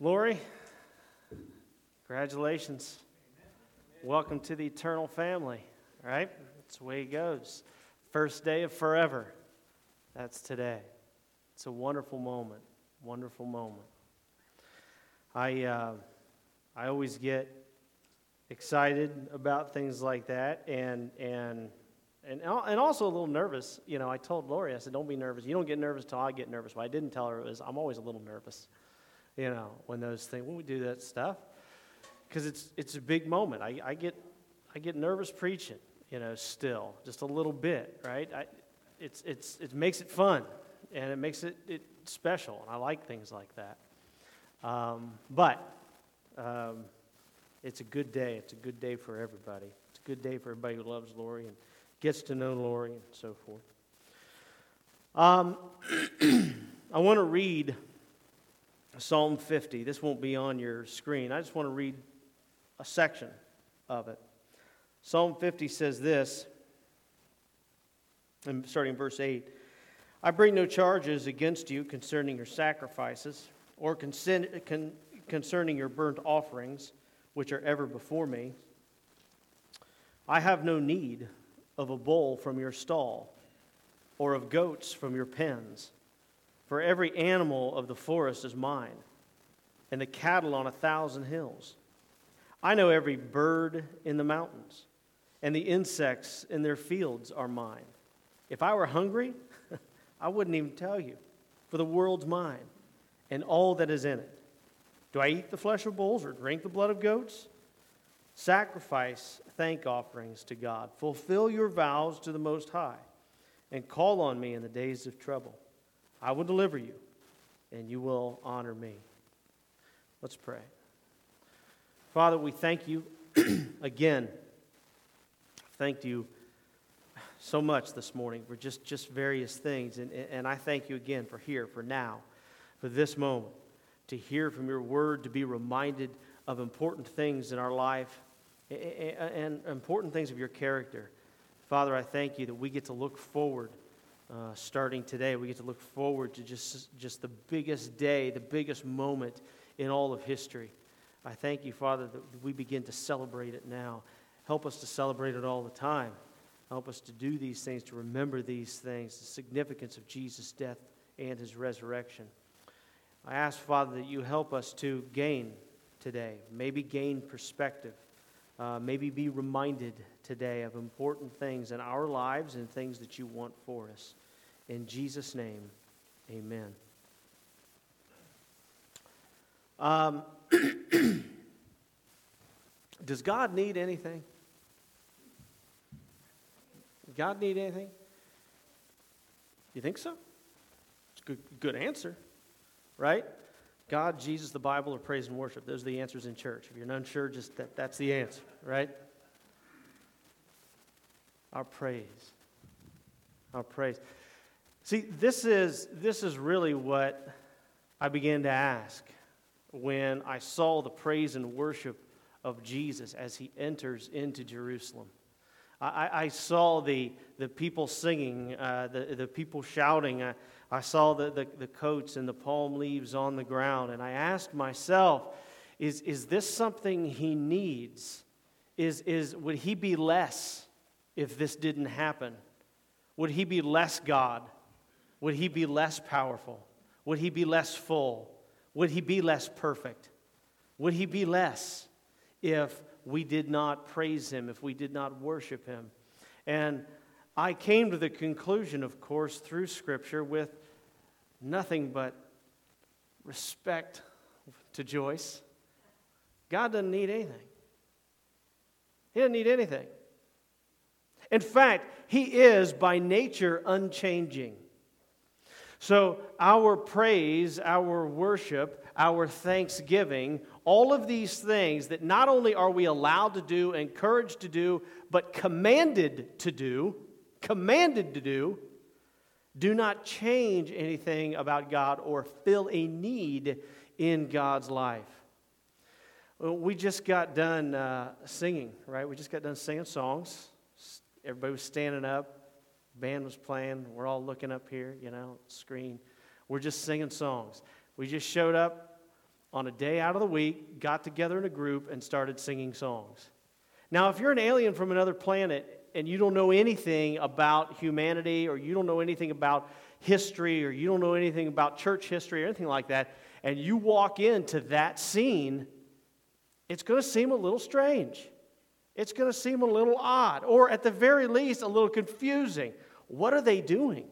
Lori, congratulations. Welcome to the eternal family, right? That's the way it goes. First day of forever. That's today. It's a wonderful moment, wonderful moment. I, uh, I always get excited about things like that and and and and also a little nervous. You know i told lori i said don't be nervous. You don't get nervous till i get nervous. What i didn't tell her was i'm always a little nervous you know when those things when we do that stuff because it's it's a big moment. I, I get i get nervous preaching you know still just a little bit right? I, it's it's it makes it fun and it makes it, it special and i like things like that. Um, but um, it's a good day. It's a good day for everybody. It's a good day for everybody who loves Lori and gets to know Lori and so forth. Um, I want to read Psalm 50. This won't be on your screen. I just want to read a section of it. Psalm 50 says this, and starting in verse 8 I bring no charges against you concerning your sacrifices or concerning your burnt offerings which are ever before me. I have no need of a bull from your stall, or of goats from your pens. For every animal of the forest is mine, and the cattle on a thousand hills. I know every bird in the mountains, and the insects in their fields are mine. If I were hungry, I wouldn't even tell you, for the world's mine, and all that is in it. Do I eat the flesh of bulls or drink the blood of goats? Sacrifice thank offerings to God. Fulfill your vows to the Most High, and call on me in the days of trouble. I will deliver you, and you will honor me. Let's pray. Father, we thank you again. Thank you so much this morning for just, just various things. And, and I thank you again for here, for now, for this moment, to hear from your word, to be reminded of important things in our life and important things of your character. Father, I thank you that we get to look forward uh, starting today. We get to look forward to just, just the biggest day, the biggest moment in all of history. I thank you, Father, that we begin to celebrate it now. Help us to celebrate it all the time. Help us to do these things, to remember these things, the significance of Jesus' death and his resurrection. I ask, Father, that you help us to gain today, maybe gain perspective, uh, maybe be reminded today of important things in our lives and things that you want for us. In Jesus' name, amen. Um, does God need anything? God need anything? You think so? It's a good, good answer, right? God, Jesus, the Bible, or praise and worship. Those are the answers in church. If you're unsure, just that, that's the answer, right? Our praise. Our praise. See, this is, this is really what I began to ask when I saw the praise and worship of Jesus as he enters into Jerusalem. I, I saw the, the people singing, uh, the, the people shouting. I, I saw the, the, the coats and the palm leaves on the ground. And I asked myself, is, is this something he needs? Is, is, would he be less if this didn't happen? Would he be less God? Would he be less powerful? Would he be less full? Would he be less perfect? Would he be less if we did not praise him, if we did not worship him. And I came to the conclusion, of course, through Scripture with nothing but respect to Joyce. God doesn't need anything. He doesn't need anything. In fact, He is by nature unchanging. So, our praise, our worship, our thanksgiving all of these things that not only are we allowed to do, encouraged to do, but commanded to do, commanded to do, do not change anything about God or fill a need in God's life. We just got done uh, singing, right? We just got done singing songs. Everybody was standing up. Band was playing. We're all looking up here, you know, screen. We're just singing songs. We just showed up on a day out of the week, got together in a group, and started singing songs. Now, if you're an alien from another planet and you don't know anything about humanity, or you don't know anything about history, or you don't know anything about church history, or anything like that, and you walk into that scene, it's going to seem a little strange. It's going to seem a little odd, or at the very least, a little confusing. What are they doing?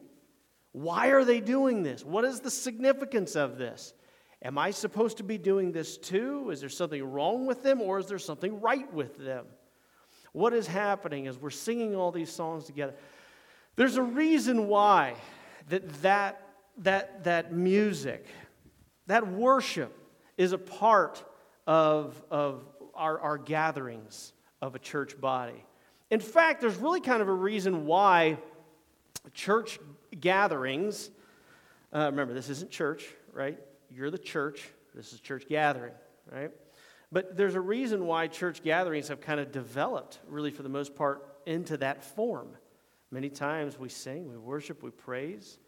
Why are they doing this? What is the significance of this? Am I supposed to be doing this too? Is there something wrong with them or is there something right with them? What is happening as we're singing all these songs together? There's a reason why that that, that, that music, that worship is a part of, of our, our gatherings of a church body. In fact, there's really kind of a reason why church gatherings, uh, remember, this isn't church, right? you're the church. This is church gathering, right? But there's a reason why church gatherings have kind of developed, really, for the most part, into that form. Many times we sing, we worship, we praise.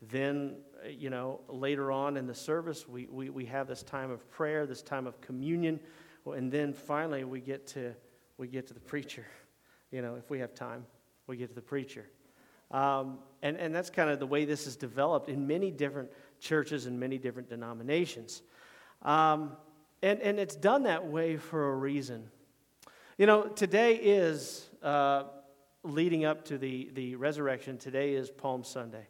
Then, you know, later on in the service, we, we, we have this time of prayer, this time of communion. And then finally, we get to, we get to the preacher. You know, if we have time, we get to the preacher. Um, and, and that's kind of the way this is developed in many different churches and many different denominations. Um, and, and it's done that way for a reason. You know, today is uh, leading up to the, the resurrection, today is Palm Sunday.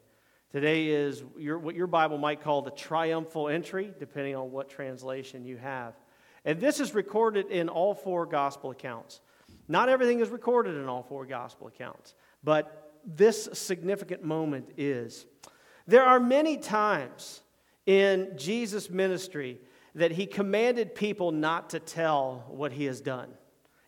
Today is your, what your Bible might call the triumphal entry, depending on what translation you have. And this is recorded in all four gospel accounts. Not everything is recorded in all four gospel accounts, but this significant moment is. There are many times in Jesus' ministry that he commanded people not to tell what he has done.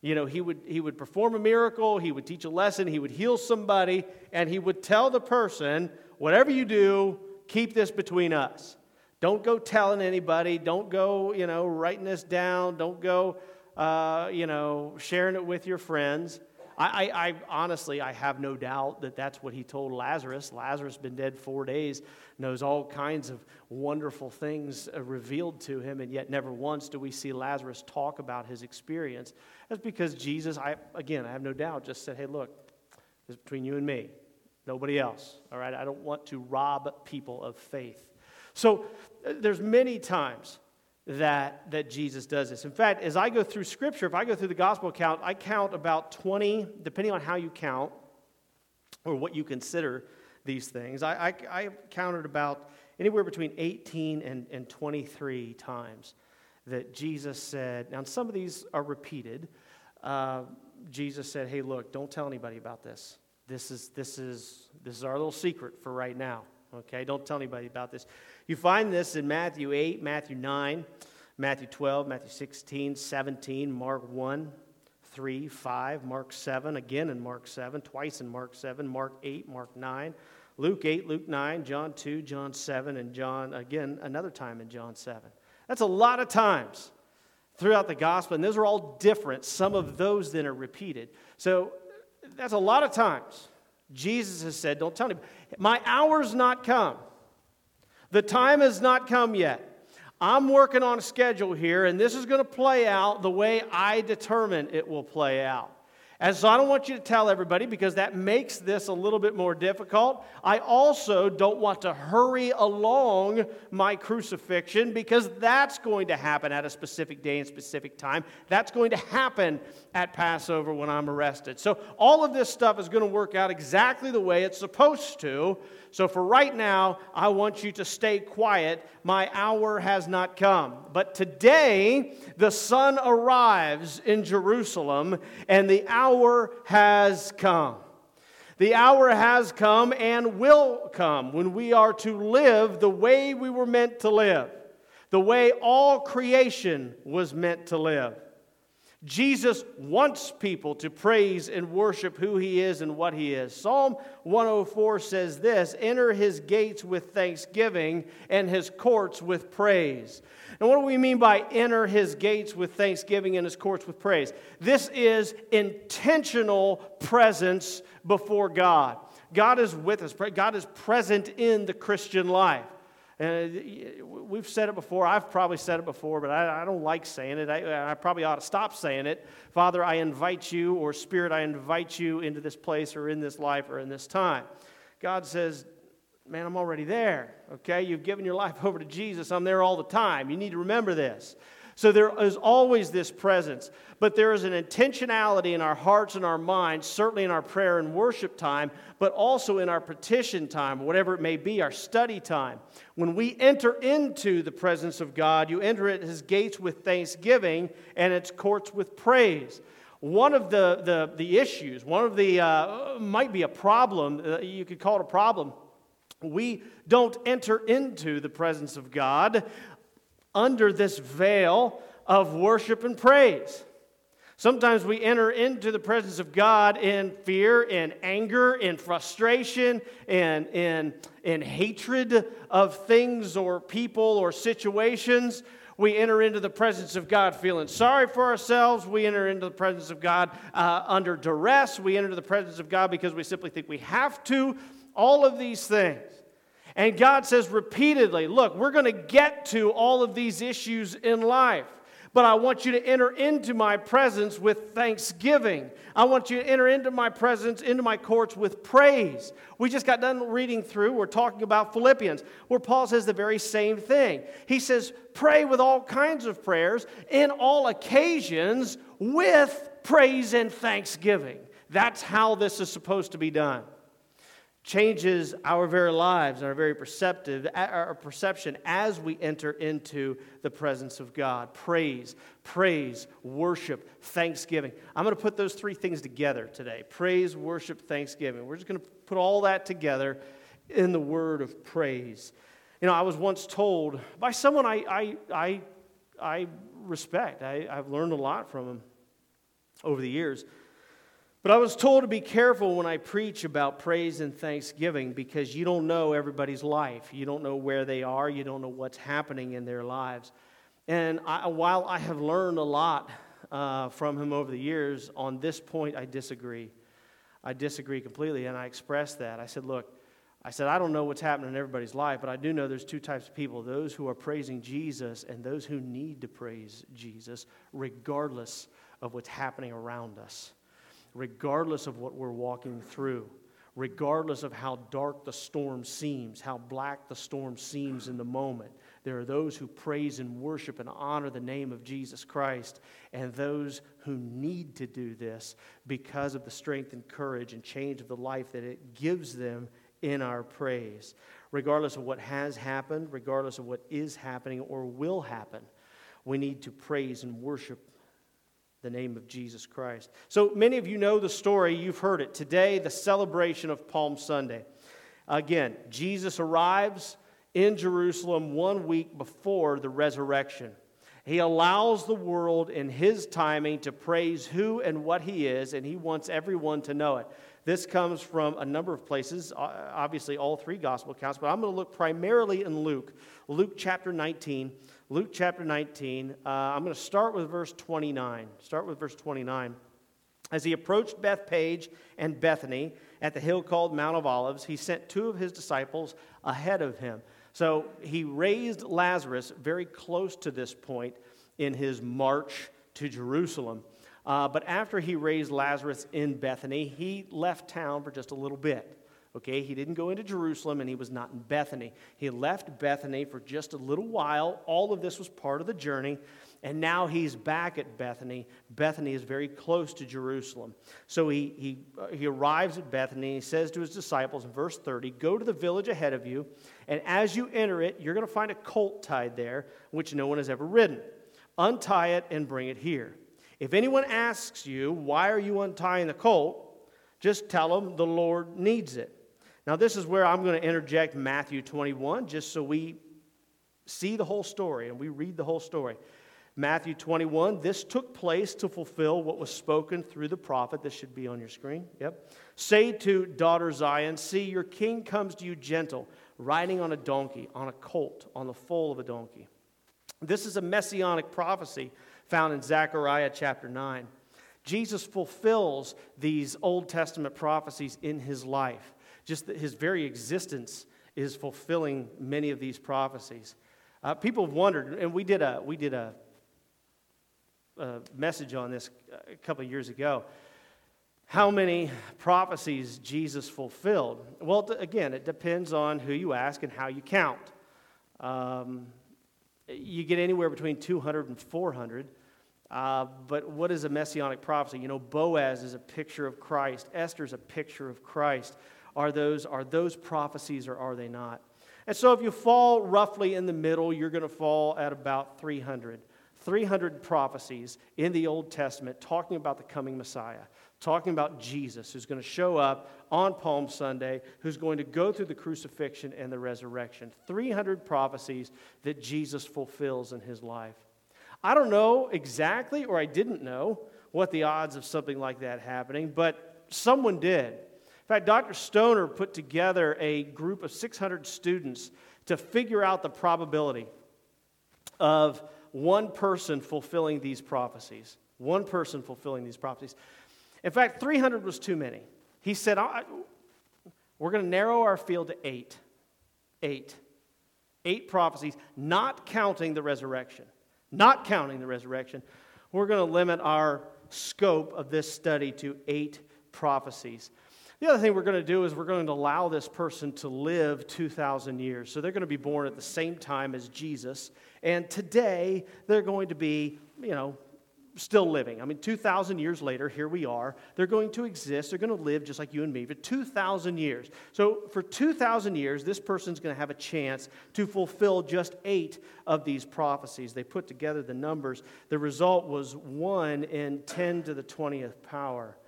You know, he would, he would perform a miracle, he would teach a lesson, he would heal somebody, and he would tell the person, whatever you do, keep this between us. Don't go telling anybody. Don't go, you know, writing this down. Don't go, uh, you know, sharing it with your friends. I, I, I, honestly, I have no doubt that that's what he told Lazarus. Lazarus been dead four days, knows all kinds of wonderful things uh, revealed to him, and yet never once do we see Lazarus talk about his experience. That's because Jesus, I again, I have no doubt, just said, "Hey, look, it's between you and me. Nobody else. All right? I don't want to rob people of faith. So uh, there's many times that, that Jesus does this. In fact, as I go through Scripture, if I go through the gospel account, I count about 20, depending on how you count or what you consider these things. I, I, I counted about anywhere between 18 and, and 23 times that Jesus said, now some of these are repeated. Uh, Jesus said, hey, look, don't tell anybody about this. This is, this, is, this is our little secret for right now. Okay, don't tell anybody about this. You find this in Matthew 8, Matthew 9, Matthew 12, Matthew 16, 17, Mark 1, 3, 5, Mark 7, again in Mark 7, twice in Mark 7, Mark 8, Mark 9, Luke 8, Luke 9, John 2, John 7, and John, again, another time in John 7. That's a lot of times throughout the gospel, and those are all different. Some of those then are repeated. So that's a lot of times. Jesus has said, Don't tell anybody. My hour's not come. The time has not come yet. I'm working on a schedule here, and this is going to play out the way I determine it will play out. And so I don't want you to tell everybody because that makes this a little bit more difficult. I also don't want to hurry along my crucifixion because that's going to happen at a specific day and specific time. That's going to happen at Passover when I'm arrested. So all of this stuff is going to work out exactly the way it's supposed to. So for right now, I want you to stay quiet. My hour has not come. But today, the Son arrives in Jerusalem, and the hour has come. The hour has come and will come when we are to live the way we were meant to live, the way all creation was meant to live. Jesus wants people to praise and worship who he is and what he is. Psalm 104 says this Enter his gates with thanksgiving and his courts with praise. And what do we mean by enter his gates with thanksgiving and his courts with praise? This is intentional presence before God. God is with us, God is present in the Christian life. And uh, we've said it before. I've probably said it before, but I, I don't like saying it. I, I, probably ought to stop saying it. Father, I invite you, or Spirit, I invite you into this place, or in this life, or in this time. God says, Man, I'm already there. Okay? You've given your life over to Jesus. I'm there all the time. You need to remember this. So there is always this presence, but there is an intentionality in our hearts and our minds, certainly in our prayer and worship time, but also in our petition time, whatever it may be, our study time. When we enter into the presence of God, you enter at his gates with thanksgiving and its courts with praise. One of the, the, the issues, one of the, uh, might be a problem, uh, you could call it a problem. We don't enter into the presence of God under this veil of worship and praise. Sometimes we enter into the presence of God in fear, in anger, in frustration, in, in, in hatred of things or people or situations. We enter into the presence of God feeling sorry for ourselves. We enter into the presence of God uh, under duress. We enter into the presence of God because we simply think we have to. All of these things. And God says repeatedly, Look, we're going to get to all of these issues in life, but I want you to enter into my presence with thanksgiving. I want you to enter into my presence, into my courts with praise. We just got done reading through, we're talking about Philippians, where Paul says the very same thing. He says, Pray with all kinds of prayers in all occasions with praise and thanksgiving. That's how this is supposed to be done changes our very lives and our very perceptive our perception as we enter into the presence of God. Praise, praise, worship, thanksgiving. I'm going to put those three things together today. Praise, worship, thanksgiving. We're just going to put all that together in the word of praise. You know, I was once told by someone I I I, I respect. I, I've learned a lot from him over the years. But I was told to be careful when I preach about praise and thanksgiving because you don't know everybody's life. You don't know where they are. You don't know what's happening in their lives. And I, while I have learned a lot uh, from him over the years, on this point, I disagree. I disagree completely, and I expressed that. I said, Look, I said, I don't know what's happening in everybody's life, but I do know there's two types of people those who are praising Jesus and those who need to praise Jesus, regardless of what's happening around us regardless of what we're walking through, regardless of how dark the storm seems, how black the storm seems in the moment. There are those who praise and worship and honor the name of Jesus Christ, and those who need to do this because of the strength and courage and change of the life that it gives them in our praise. Regardless of what has happened, regardless of what is happening or will happen, we need to praise and worship the name of Jesus Christ. So many of you know the story, you've heard it. Today, the celebration of Palm Sunday. Again, Jesus arrives in Jerusalem one week before the resurrection. He allows the world in his timing to praise who and what he is, and he wants everyone to know it. This comes from a number of places, obviously, all three gospel accounts, but I'm going to look primarily in Luke, Luke chapter 19. Luke chapter 19. Uh, I'm going to start with verse 29. Start with verse 29. As he approached Bethphage and Bethany at the hill called Mount of Olives, he sent two of his disciples ahead of him. So he raised Lazarus very close to this point in his march to Jerusalem. Uh, but after he raised Lazarus in Bethany, he left town for just a little bit. Okay, he didn't go into Jerusalem and he was not in Bethany. He left Bethany for just a little while. All of this was part of the journey. And now he's back at Bethany. Bethany is very close to Jerusalem. So he, he, uh, he arrives at Bethany. He says to his disciples in verse 30 Go to the village ahead of you, and as you enter it, you're going to find a colt tied there, which no one has ever ridden. Untie it and bring it here. If anyone asks you, Why are you untying the colt? just tell them the Lord needs it. Now, this is where I'm going to interject Matthew 21, just so we see the whole story and we read the whole story. Matthew 21, this took place to fulfill what was spoken through the prophet. This should be on your screen. Yep. Say to daughter Zion, See, your king comes to you gentle, riding on a donkey, on a colt, on the foal of a donkey. This is a messianic prophecy found in Zechariah chapter 9. Jesus fulfills these Old Testament prophecies in his life. Just his very existence is fulfilling many of these prophecies. Uh, people have wondered, and we did a we did a, a message on this a couple of years ago. How many prophecies Jesus fulfilled? Well, again, it depends on who you ask and how you count. Um, you get anywhere between 200 and 400. Uh, but what is a messianic prophecy? You know, Boaz is a picture of Christ. Esther is a picture of Christ. Are those, are those prophecies or are they not? And so if you fall roughly in the middle, you're going to fall at about 300. 300 prophecies in the Old Testament talking about the coming Messiah, talking about Jesus who's going to show up on Palm Sunday, who's going to go through the crucifixion and the resurrection. 300 prophecies that Jesus fulfills in his life. I don't know exactly, or I didn't know, what the odds of something like that happening, but someone did. In fact, Dr. Stoner put together a group of 600 students to figure out the probability of one person fulfilling these prophecies. One person fulfilling these prophecies. In fact, 300 was too many. He said, We're going to narrow our field to eight. Eight. Eight prophecies, not counting the resurrection. Not counting the resurrection. We're going to limit our scope of this study to eight prophecies. The other thing we're going to do is we're going to allow this person to live 2,000 years. So they're going to be born at the same time as Jesus. And today, they're going to be, you know, still living. I mean, 2,000 years later, here we are. They're going to exist. They're going to live just like you and me for 2,000 years. So, for 2,000 years, this person's going to have a chance to fulfill just eight of these prophecies. They put together the numbers. The result was 1 in 10 to the 20th power.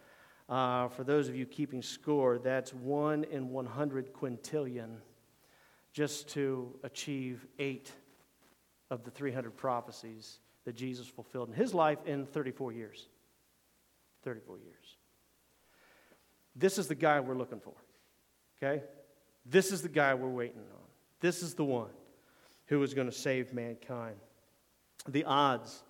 Uh, for those of you keeping score, that's 1 in 100 quintillion just to achieve eight of the 300 prophecies that Jesus fulfilled in his life in 34 years. 34 years. This is the guy we're looking for, okay? This is the guy we're waiting on. This is the one who is going to save mankind. The odds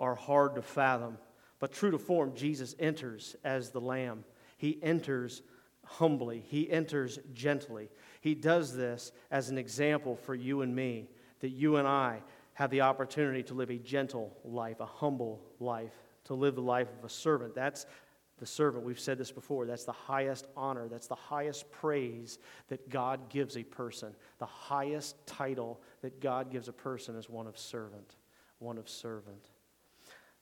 are hard to fathom but true to form, Jesus enters as the Lamb. He enters humbly, he enters gently. He does this as an example for you and me that you and I have the opportunity to live a gentle life, a humble life, to live the life of a servant. That's The servant, we've said this before, that's the highest honor, that's the highest praise that God gives a person. The highest title that God gives a person is one of servant. One of servant.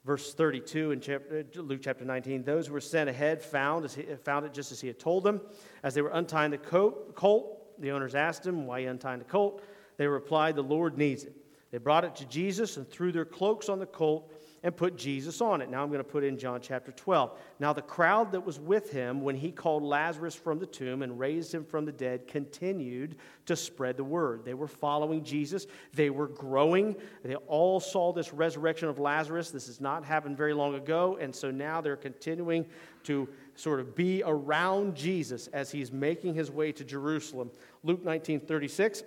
Verse 32 in chapter, uh, Luke chapter 19 those who were sent ahead found, as he, found it just as he had told them. As they were untying the colt, the owners asked him, Why are you untying the colt? They replied, The Lord needs it. They brought it to Jesus and threw their cloaks on the colt and put Jesus on it. Now I'm going to put in John chapter 12. Now the crowd that was with him when he called Lazarus from the tomb and raised him from the dead continued to spread the word. They were following Jesus, they were growing. They all saw this resurrection of Lazarus. This has not happened very long ago, and so now they're continuing to sort of be around Jesus as he's making his way to Jerusalem. Luke 19 36.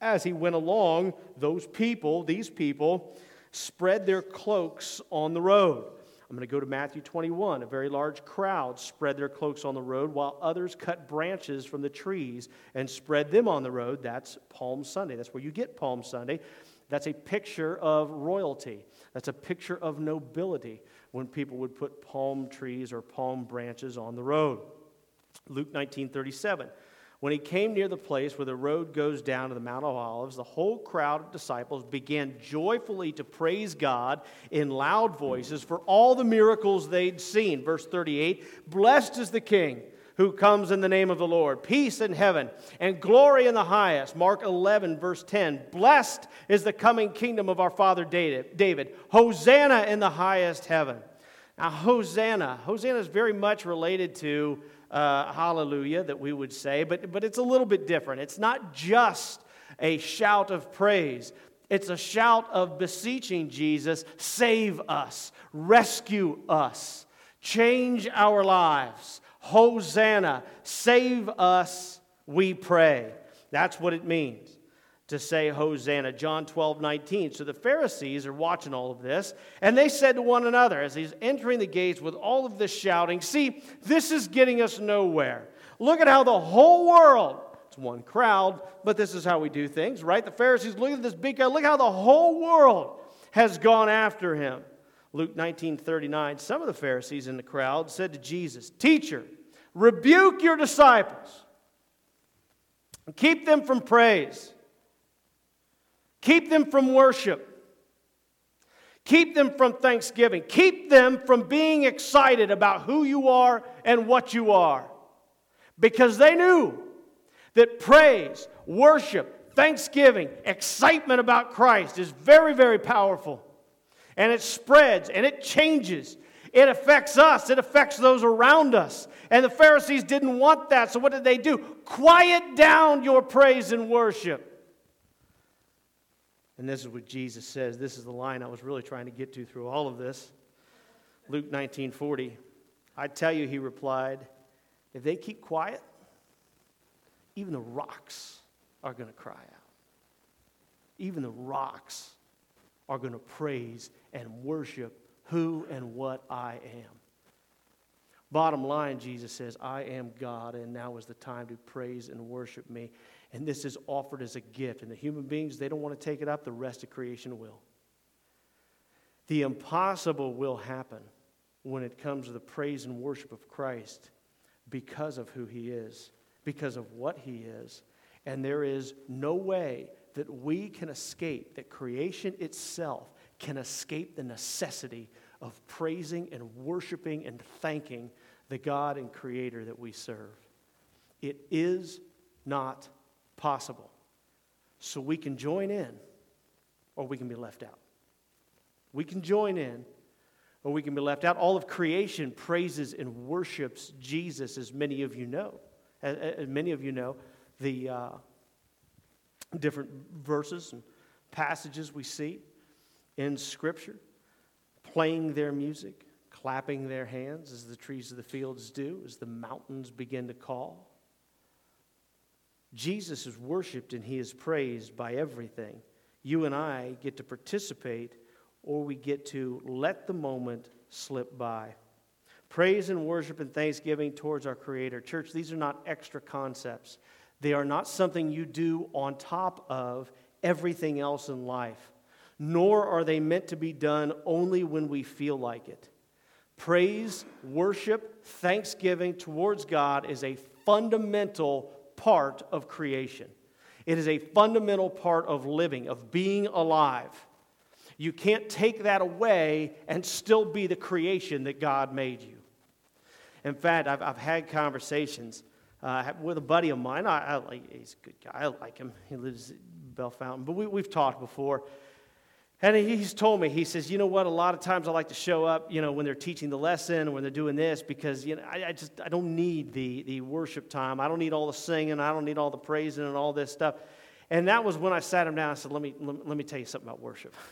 As he went along, those people, these people, spread their cloaks on the road. I'm going to go to Matthew 21. A very large crowd spread their cloaks on the road, while others cut branches from the trees and spread them on the road. That's Palm Sunday. That's where you get Palm Sunday. That's a picture of royalty. That's a picture of nobility when people would put palm trees or palm branches on the road. Luke 19 37. When he came near the place where the road goes down to the Mount of Olives, the whole crowd of disciples began joyfully to praise God in loud voices for all the miracles they'd seen. Verse 38 Blessed is the King who comes in the name of the Lord. Peace in heaven and glory in the highest. Mark 11, verse 10. Blessed is the coming kingdom of our father David. Hosanna in the highest heaven. Now, Hosanna. Hosanna is very much related to uh, hallelujah that we would say, but, but it's a little bit different. It's not just a shout of praise, it's a shout of beseeching Jesus, save us, rescue us, change our lives. Hosanna, save us, we pray. That's what it means to say Hosanna. John 12, 19. So the Pharisees are watching all of this, and they said to one another as he's entering the gates with all of this shouting, See, this is getting us nowhere. Look at how the whole world, it's one crowd, but this is how we do things, right? The Pharisees, look at this big guy, look how the whole world has gone after him. Luke 19, 39. Some of the Pharisees in the crowd said to Jesus, Teacher, rebuke your disciples and keep them from praise. Keep them from worship. Keep them from thanksgiving. Keep them from being excited about who you are and what you are. Because they knew that praise, worship, thanksgiving, excitement about Christ is very, very powerful. And it spreads and it changes. It affects us, it affects those around us. And the Pharisees didn't want that, so what did they do? Quiet down your praise and worship. And this is what Jesus says. This is the line I was really trying to get to through all of this. Luke 19 40. I tell you, he replied, if they keep quiet, even the rocks are going to cry out. Even the rocks are going to praise and worship who and what I am. Bottom line, Jesus says, I am God, and now is the time to praise and worship me and this is offered as a gift. And the human beings, they don't want to take it up, the rest of creation will. The impossible will happen when it comes to the praise and worship of Christ because of who he is, because of what he is. And there is no way that we can escape, that creation itself can escape the necessity of praising and worshiping and thanking the God and Creator that we serve. It is not possible. So we can join in or we can be left out. We can join in or we can be left out. All of creation praises and worships Jesus, as many of you know. As many of you know, the uh, different verses and passages we see in Scripture, playing their music, clapping their hands as the trees of the fields do, as the mountains begin to call. Jesus is worshiped and he is praised by everything. You and I get to participate or we get to let the moment slip by. Praise and worship and thanksgiving towards our Creator. Church, these are not extra concepts. They are not something you do on top of everything else in life, nor are they meant to be done only when we feel like it. Praise, worship, thanksgiving towards God is a fundamental part of creation. It is a fundamental part of living, of being alive. You can't take that away and still be the creation that God made you. In fact, I've, I've had conversations uh, with a buddy of mine. I, I like, he's a good guy. I like him. He lives at Fountain, But we, we've talked before. And he's told me, he says, you know what, a lot of times I like to show up, you know, when they're teaching the lesson when they're doing this because, you know, I, I, just, I don't need the, the worship time. I don't need all the singing. I don't need all the praising and all this stuff. And that was when I sat him down. I said, let me, let, let me tell you something about worship.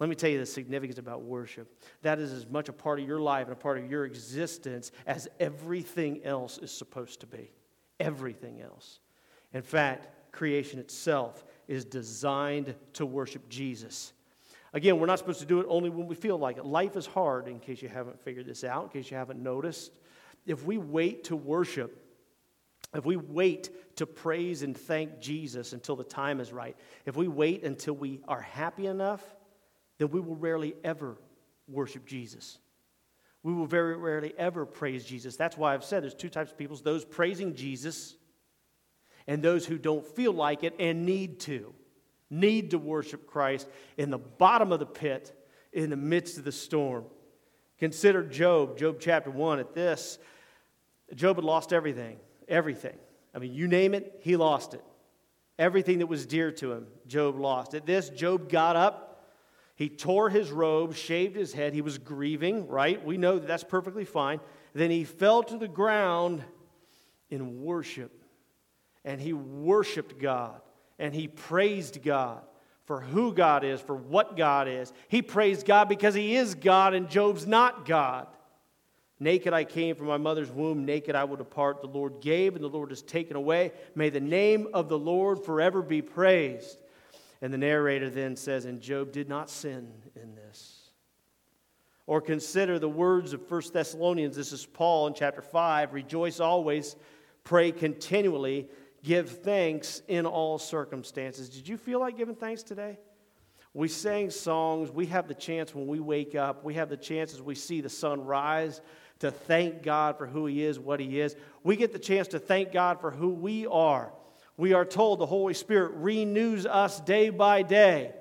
Let me tell you the significance about worship. That is as much a part of your life and a part of your existence as everything else is supposed to be. Everything else. In fact, creation itself is designed to worship Jesus. Again, we're not supposed to do it only when we feel like it. Life is hard, in case you haven't figured this out, in case you haven't noticed. If we wait to worship, if we wait to praise and thank Jesus until the time is right, if we wait until we are happy enough, then we will rarely ever worship Jesus. We will very rarely ever praise Jesus. That's why I've said there's two types of people those praising Jesus and those who don't feel like it and need to. Need to worship Christ in the bottom of the pit, in the midst of the storm. Consider Job, Job chapter 1. At this, Job had lost everything. Everything. I mean, you name it, he lost it. Everything that was dear to him, Job lost. At this, Job got up he tore his robe, shaved his head. He was grieving, right? We know that that's perfectly fine. Then he fell to the ground in worship. And he worshiped God. And he praised God for who God is, for what God is. He praised God because he is God and Job's not God. Naked I came from my mother's womb, naked I will depart. The Lord gave, and the Lord has taken away. May the name of the Lord forever be praised. And the narrator then says, And Job did not sin in this. Or consider the words of 1 Thessalonians. This is Paul in chapter 5 Rejoice always, pray continually, give thanks in all circumstances. Did you feel like giving thanks today? We sang songs. We have the chance when we wake up, we have the chance as we see the sun rise to thank God for who He is, what He is. We get the chance to thank God for who we are we are told the Holy Spirit renews us day by day.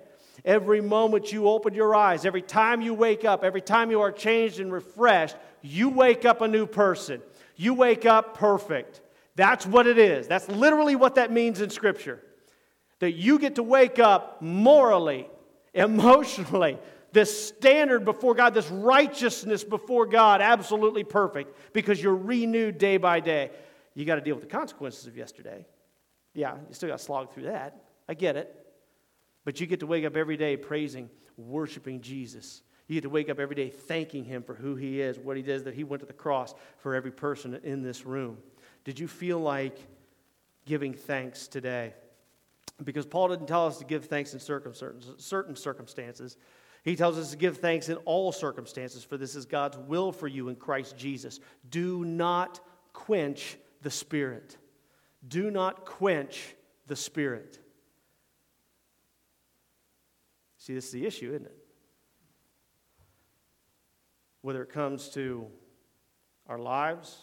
Every moment you open your eyes, every time you wake up, every time you are changed and refreshed, you wake up a new person. You wake up perfect. That's what it is. That's literally what that means in Scripture. That you get to wake up morally, emotionally, this standard before God, this righteousness before God, absolutely perfect because you're renewed day by day. You got to deal with the consequences of yesterday. Yeah, you still got to slog through that. I get it. But you get to wake up every day praising, worshiping Jesus. You get to wake up every day thanking Him for who He is, what He does, that He went to the cross for every person in this room. Did you feel like giving thanks today? Because Paul didn't tell us to give thanks in certain circumstances. He tells us to give thanks in all circumstances, for this is God's will for you in Christ Jesus. Do not quench the Spirit. Do not quench the Spirit. See, this is the issue, isn't it? Whether it comes to our lives,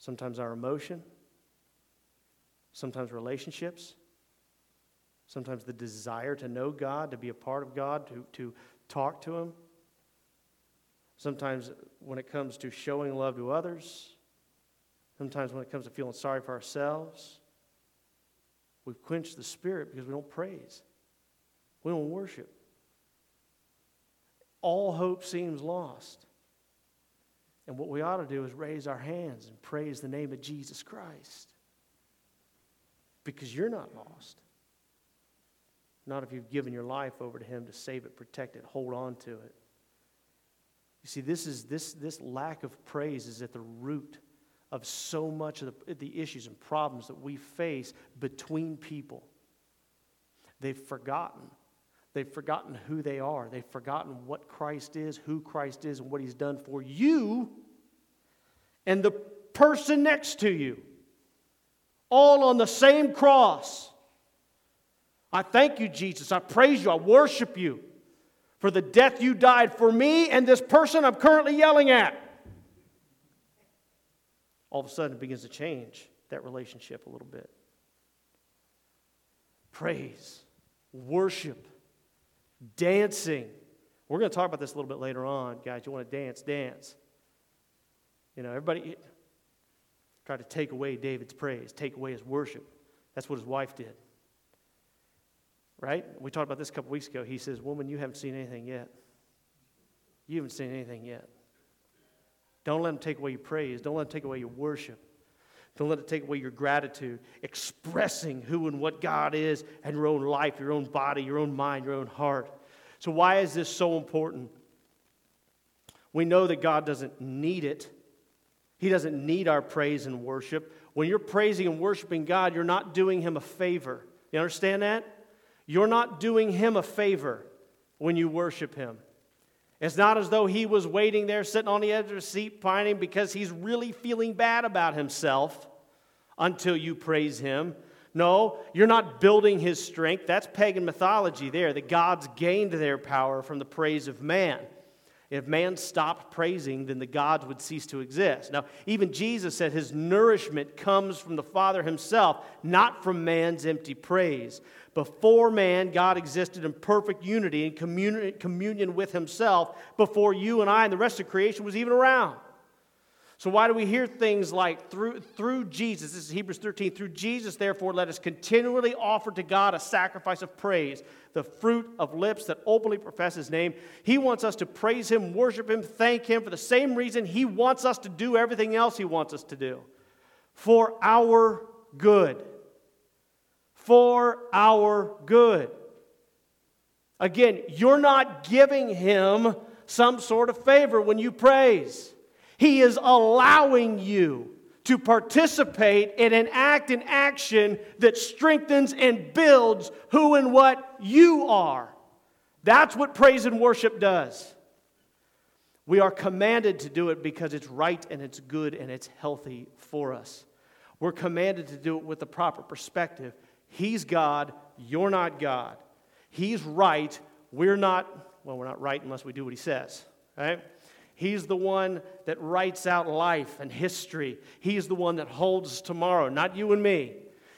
sometimes our emotion, sometimes relationships, sometimes the desire to know God, to be a part of God, to, to talk to Him. Sometimes when it comes to showing love to others, Sometimes when it comes to feeling sorry for ourselves, we've quenched the spirit because we don't praise. We don't worship. All hope seems lost. And what we ought to do is raise our hands and praise the name of Jesus Christ. Because you're not lost. Not if you've given your life over to Him to save it, protect it, hold on to it. You see, this, is, this, this lack of praise is at the root of so much of the, the issues and problems that we face between people. They've forgotten. They've forgotten who they are. They've forgotten what Christ is, who Christ is, and what He's done for you and the person next to you. All on the same cross. I thank you, Jesus. I praise you. I worship you for the death you died for me and this person I'm currently yelling at. All of a sudden, it begins to change that relationship a little bit. Praise, worship, dancing. We're going to talk about this a little bit later on, guys. You want to dance, dance. You know, everybody tried to take away David's praise, take away his worship. That's what his wife did. Right? We talked about this a couple weeks ago. He says, Woman, you haven't seen anything yet. You haven't seen anything yet. Don't let them take away your praise. Don't let them take away your worship. Don't let it take away your gratitude, expressing who and what God is and your own life, your own body, your own mind, your own heart. So, why is this so important? We know that God doesn't need it. He doesn't need our praise and worship. When you're praising and worshiping God, you're not doing Him a favor. You understand that? You're not doing Him a favor when you worship Him. It's not as though He was waiting there, sitting on the edge of the seat, pining because He's really feeling bad about Himself until you praise Him. No, you're not building His strength. That's pagan mythology there, that God's gained their power from the praise of man. If man stopped praising, then the gods would cease to exist. Now, even Jesus said his nourishment comes from the Father himself, not from man's empty praise. Before man, God existed in perfect unity and communion with himself before you and I and the rest of creation was even around. So, why do we hear things like through, through Jesus? This is Hebrews 13. Through Jesus, therefore, let us continually offer to God a sacrifice of praise, the fruit of lips that openly profess his name. He wants us to praise him, worship him, thank him for the same reason he wants us to do everything else he wants us to do for our good. For our good. Again, you're not giving him some sort of favor when you praise. He is allowing you to participate in an act and action that strengthens and builds who and what you are. That's what praise and worship does. We are commanded to do it because it's right and it's good and it's healthy for us. We're commanded to do it with the proper perspective. He's God, you're not God. He's right, we're not, well, we're not right unless we do what He says, right? He's the one that writes out life and history. He's the one that holds tomorrow, not you and me.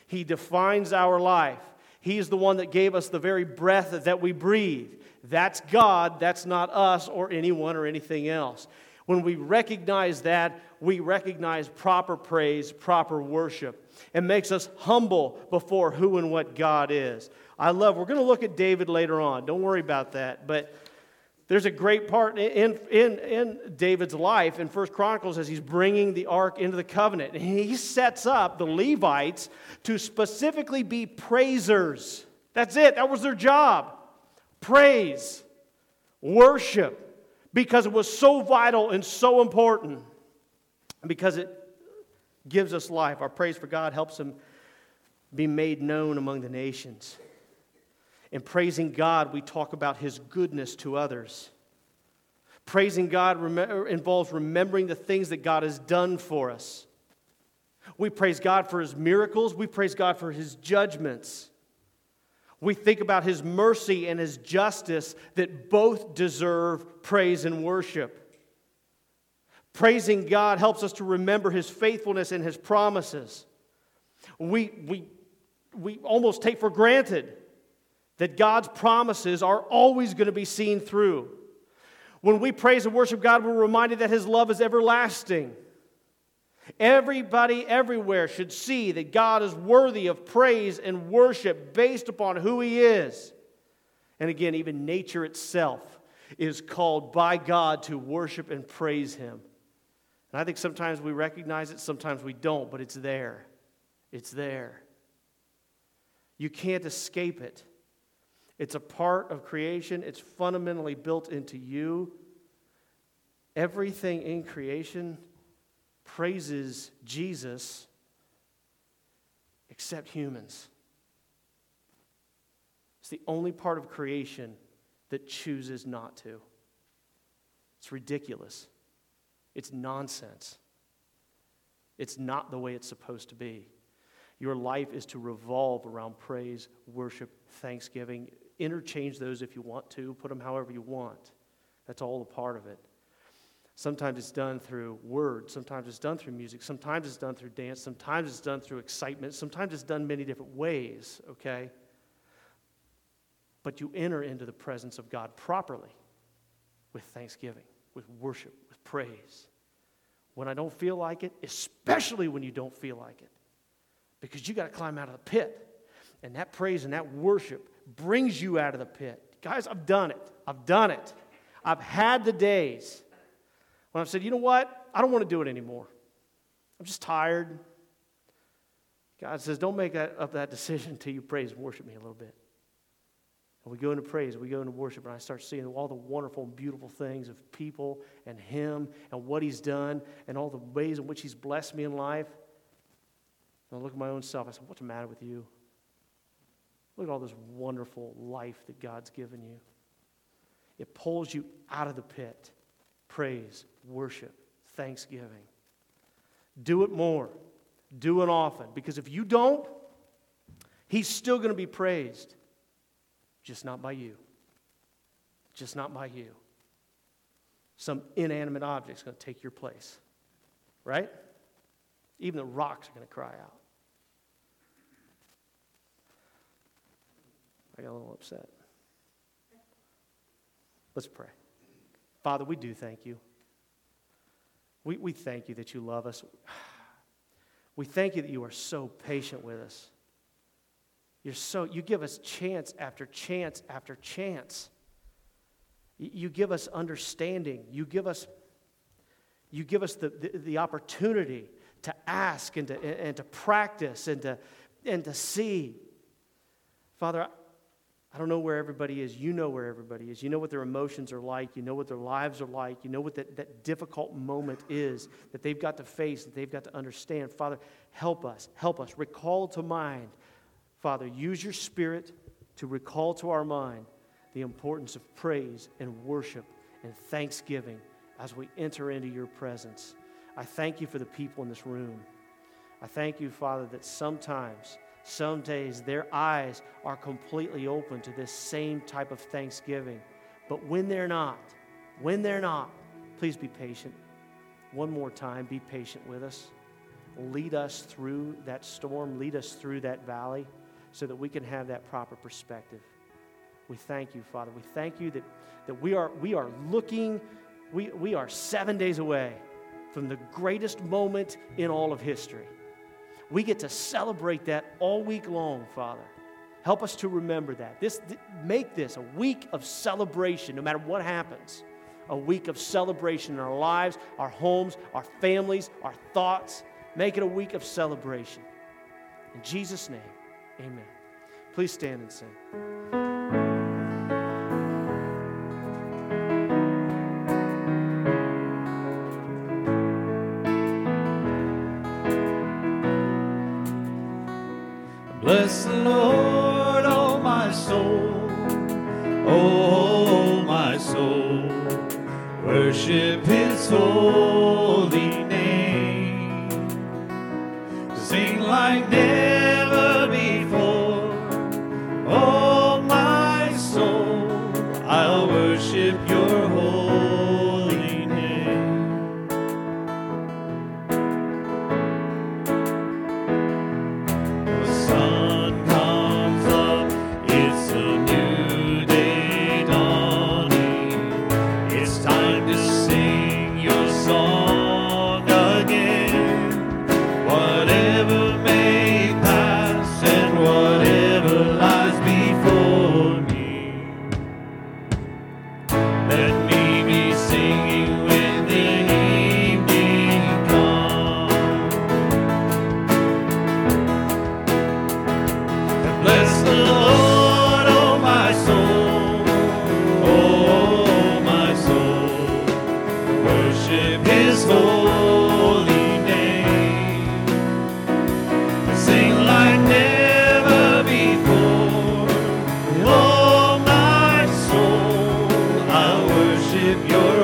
He defines our life. He's the one that gave us the very breath that we breathe. That's God, that's not us or anyone or anything else. When we recognize that, we recognize proper praise, proper worship. It makes us humble before who and what God is. I love, we're going to look at David later on. Don't worry about that. But there's a great part in, in, in David's life in First Chronicles as he's bringing the ark into the covenant. He sets up the Levites to specifically be praisers. That's it, that was their job. Praise, worship, because it was so vital and so important, because it gives us life. Our praise for God helps him be made known among the nations. In praising God, we talk about His goodness to others. Praising God rem- involves remembering the things that God has done for us. We praise God for His miracles, we praise God for His judgments. We think about His mercy and His justice that both deserve praise and worship. Praising God helps us to remember His faithfulness and His promises. We, we, we almost take for granted that God's promises are always going to be seen through. When we praise and worship God, we're reminded that His love is everlasting. Everybody everywhere should see that God is worthy of praise and worship based upon who He is. And again, even nature itself is called by God to worship and praise Him. And I think sometimes we recognize it, sometimes we don't, but it's there. It's there. You can't escape it. It's a part of creation, it's fundamentally built into you. Everything in creation praises Jesus except humans. It's the only part of creation that chooses not to. It's ridiculous. It's nonsense. It's not the way it's supposed to be. Your life is to revolve around praise, worship, thanksgiving, interchange those if you want to, put them however you want. That's all a part of it. Sometimes it's done through words, sometimes it's done through music, sometimes it's done through dance, sometimes it's done through excitement, sometimes it's done many different ways, okay? But you enter into the presence of God properly with thanksgiving, with worship, with praise. When I don't feel like it, especially when you don't feel like it, because you got to climb out of the pit. And that praise and that worship brings you out of the pit. Guys, I've done it. I've done it. I've had the days when I've said, you know what? I don't want to do it anymore. I'm just tired. God says, don't make that, up that decision until you praise and worship me a little bit. And we go into praise, we go into worship, and I start seeing all the wonderful and beautiful things of people and Him and what He's done and all the ways in which He's blessed me in life. And I look at my own self, I said, What's the matter with you? Look at all this wonderful life that God's given you. It pulls you out of the pit. Praise, worship, thanksgiving. Do it more. Do it often. Because if you don't, He's still going to be praised. Just not by you. Just not by you. Some inanimate object's going to take your place. Right? Even the rocks are going to cry out. I got a little upset. Let's pray. Father, we do thank you. We, we thank you that you love us. We thank you that you are so patient with us. You're so, you give us chance after chance after chance. You give us understanding. You give us, you give us the, the, the opportunity to ask and to, and to practice and to, and to see. Father, I don't know where everybody is. You know where everybody is. You know what their emotions are like. You know what their lives are like. You know what that, that difficult moment is that they've got to face, that they've got to understand. Father, help us. Help us. Recall to mind Father, use your spirit to recall to our mind the importance of praise and worship and thanksgiving as we enter into your presence. I thank you for the people in this room. I thank you, Father, that sometimes, some days, their eyes are completely open to this same type of thanksgiving. But when they're not, when they're not, please be patient. One more time, be patient with us. Lead us through that storm, lead us through that valley so that we can have that proper perspective. We thank you, Father. We thank you that, that we, are, we are looking, we, we are seven days away from the greatest moment in all of history. We get to celebrate that all week long, Father. Help us to remember that. This, th- make this a week of celebration, no matter what happens. A week of celebration in our lives, our homes, our families, our thoughts. Make it a week of celebration. In Jesus' name. Amen. Please stand and sing. Worship His holy worship your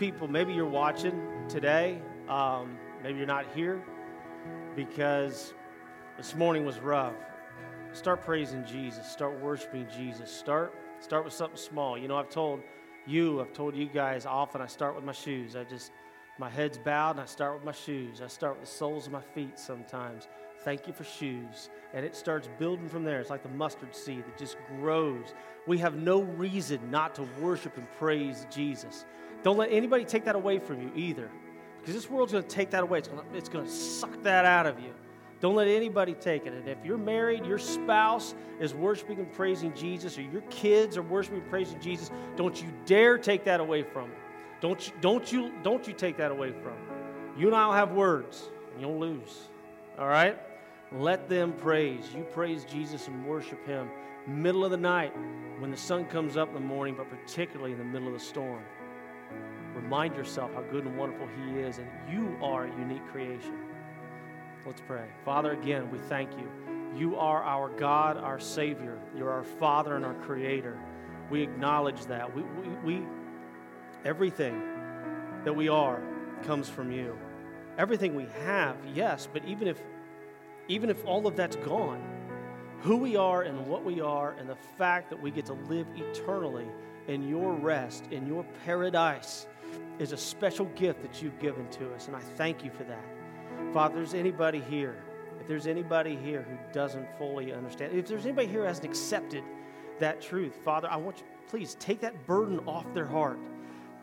people, maybe you're watching today, um, maybe you're not here because this morning was rough. Start praising Jesus. Start worshiping Jesus. Start start with something small. You know, I've told you, I've told you guys often I start with my shoes. I just my head's bowed and I start with my shoes. I start with the soles of my feet sometimes. Thank you for shoes. And it starts building from there. It's like the mustard seed that just grows. We have no reason not to worship and praise Jesus. Don't let anybody take that away from you either. Because this world's going to take that away. It's going to, it's going to suck that out of you. Don't let anybody take it. And if you're married, your spouse is worshiping and praising Jesus, or your kids are worshiping and praising Jesus, don't you dare take that away from them. Don't you, don't you, don't you take that away from them. You and I will have words, and you'll lose. All right? Let them praise. You praise Jesus and worship Him. Middle of the night, when the sun comes up in the morning, but particularly in the middle of the storm. Remind yourself how good and wonderful He is, and you are a unique creation. Let's pray. Father, again, we thank you. You are our God, our Savior. You're our Father and our Creator. We acknowledge that. We, we, we everything that we are comes from you. Everything we have, yes, but even if even if all of that's gone, who we are and what we are, and the fact that we get to live eternally in your rest, in your paradise, is a special gift that you've given to us. And I thank you for that. Father, there's anybody here, if there's anybody here who doesn't fully understand, if there's anybody here who hasn't accepted that truth, Father, I want you, please take that burden off their heart.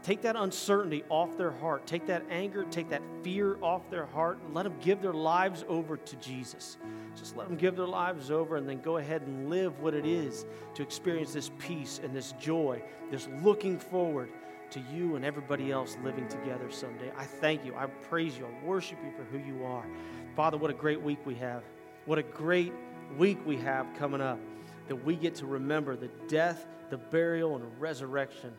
Take that uncertainty off their heart. Take that anger, take that fear off their heart, and let them give their lives over to Jesus. Just let them give their lives over and then go ahead and live what it is to experience this peace and this joy, this looking forward to you and everybody else living together someday. I thank you. I praise you. I worship you for who you are. Father, what a great week we have. What a great week we have coming up that we get to remember the death, the burial, and resurrection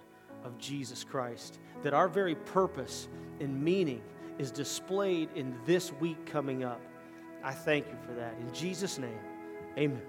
of Jesus Christ. That our very purpose and meaning is displayed in this week coming up. I thank you for that. In Jesus' name, amen.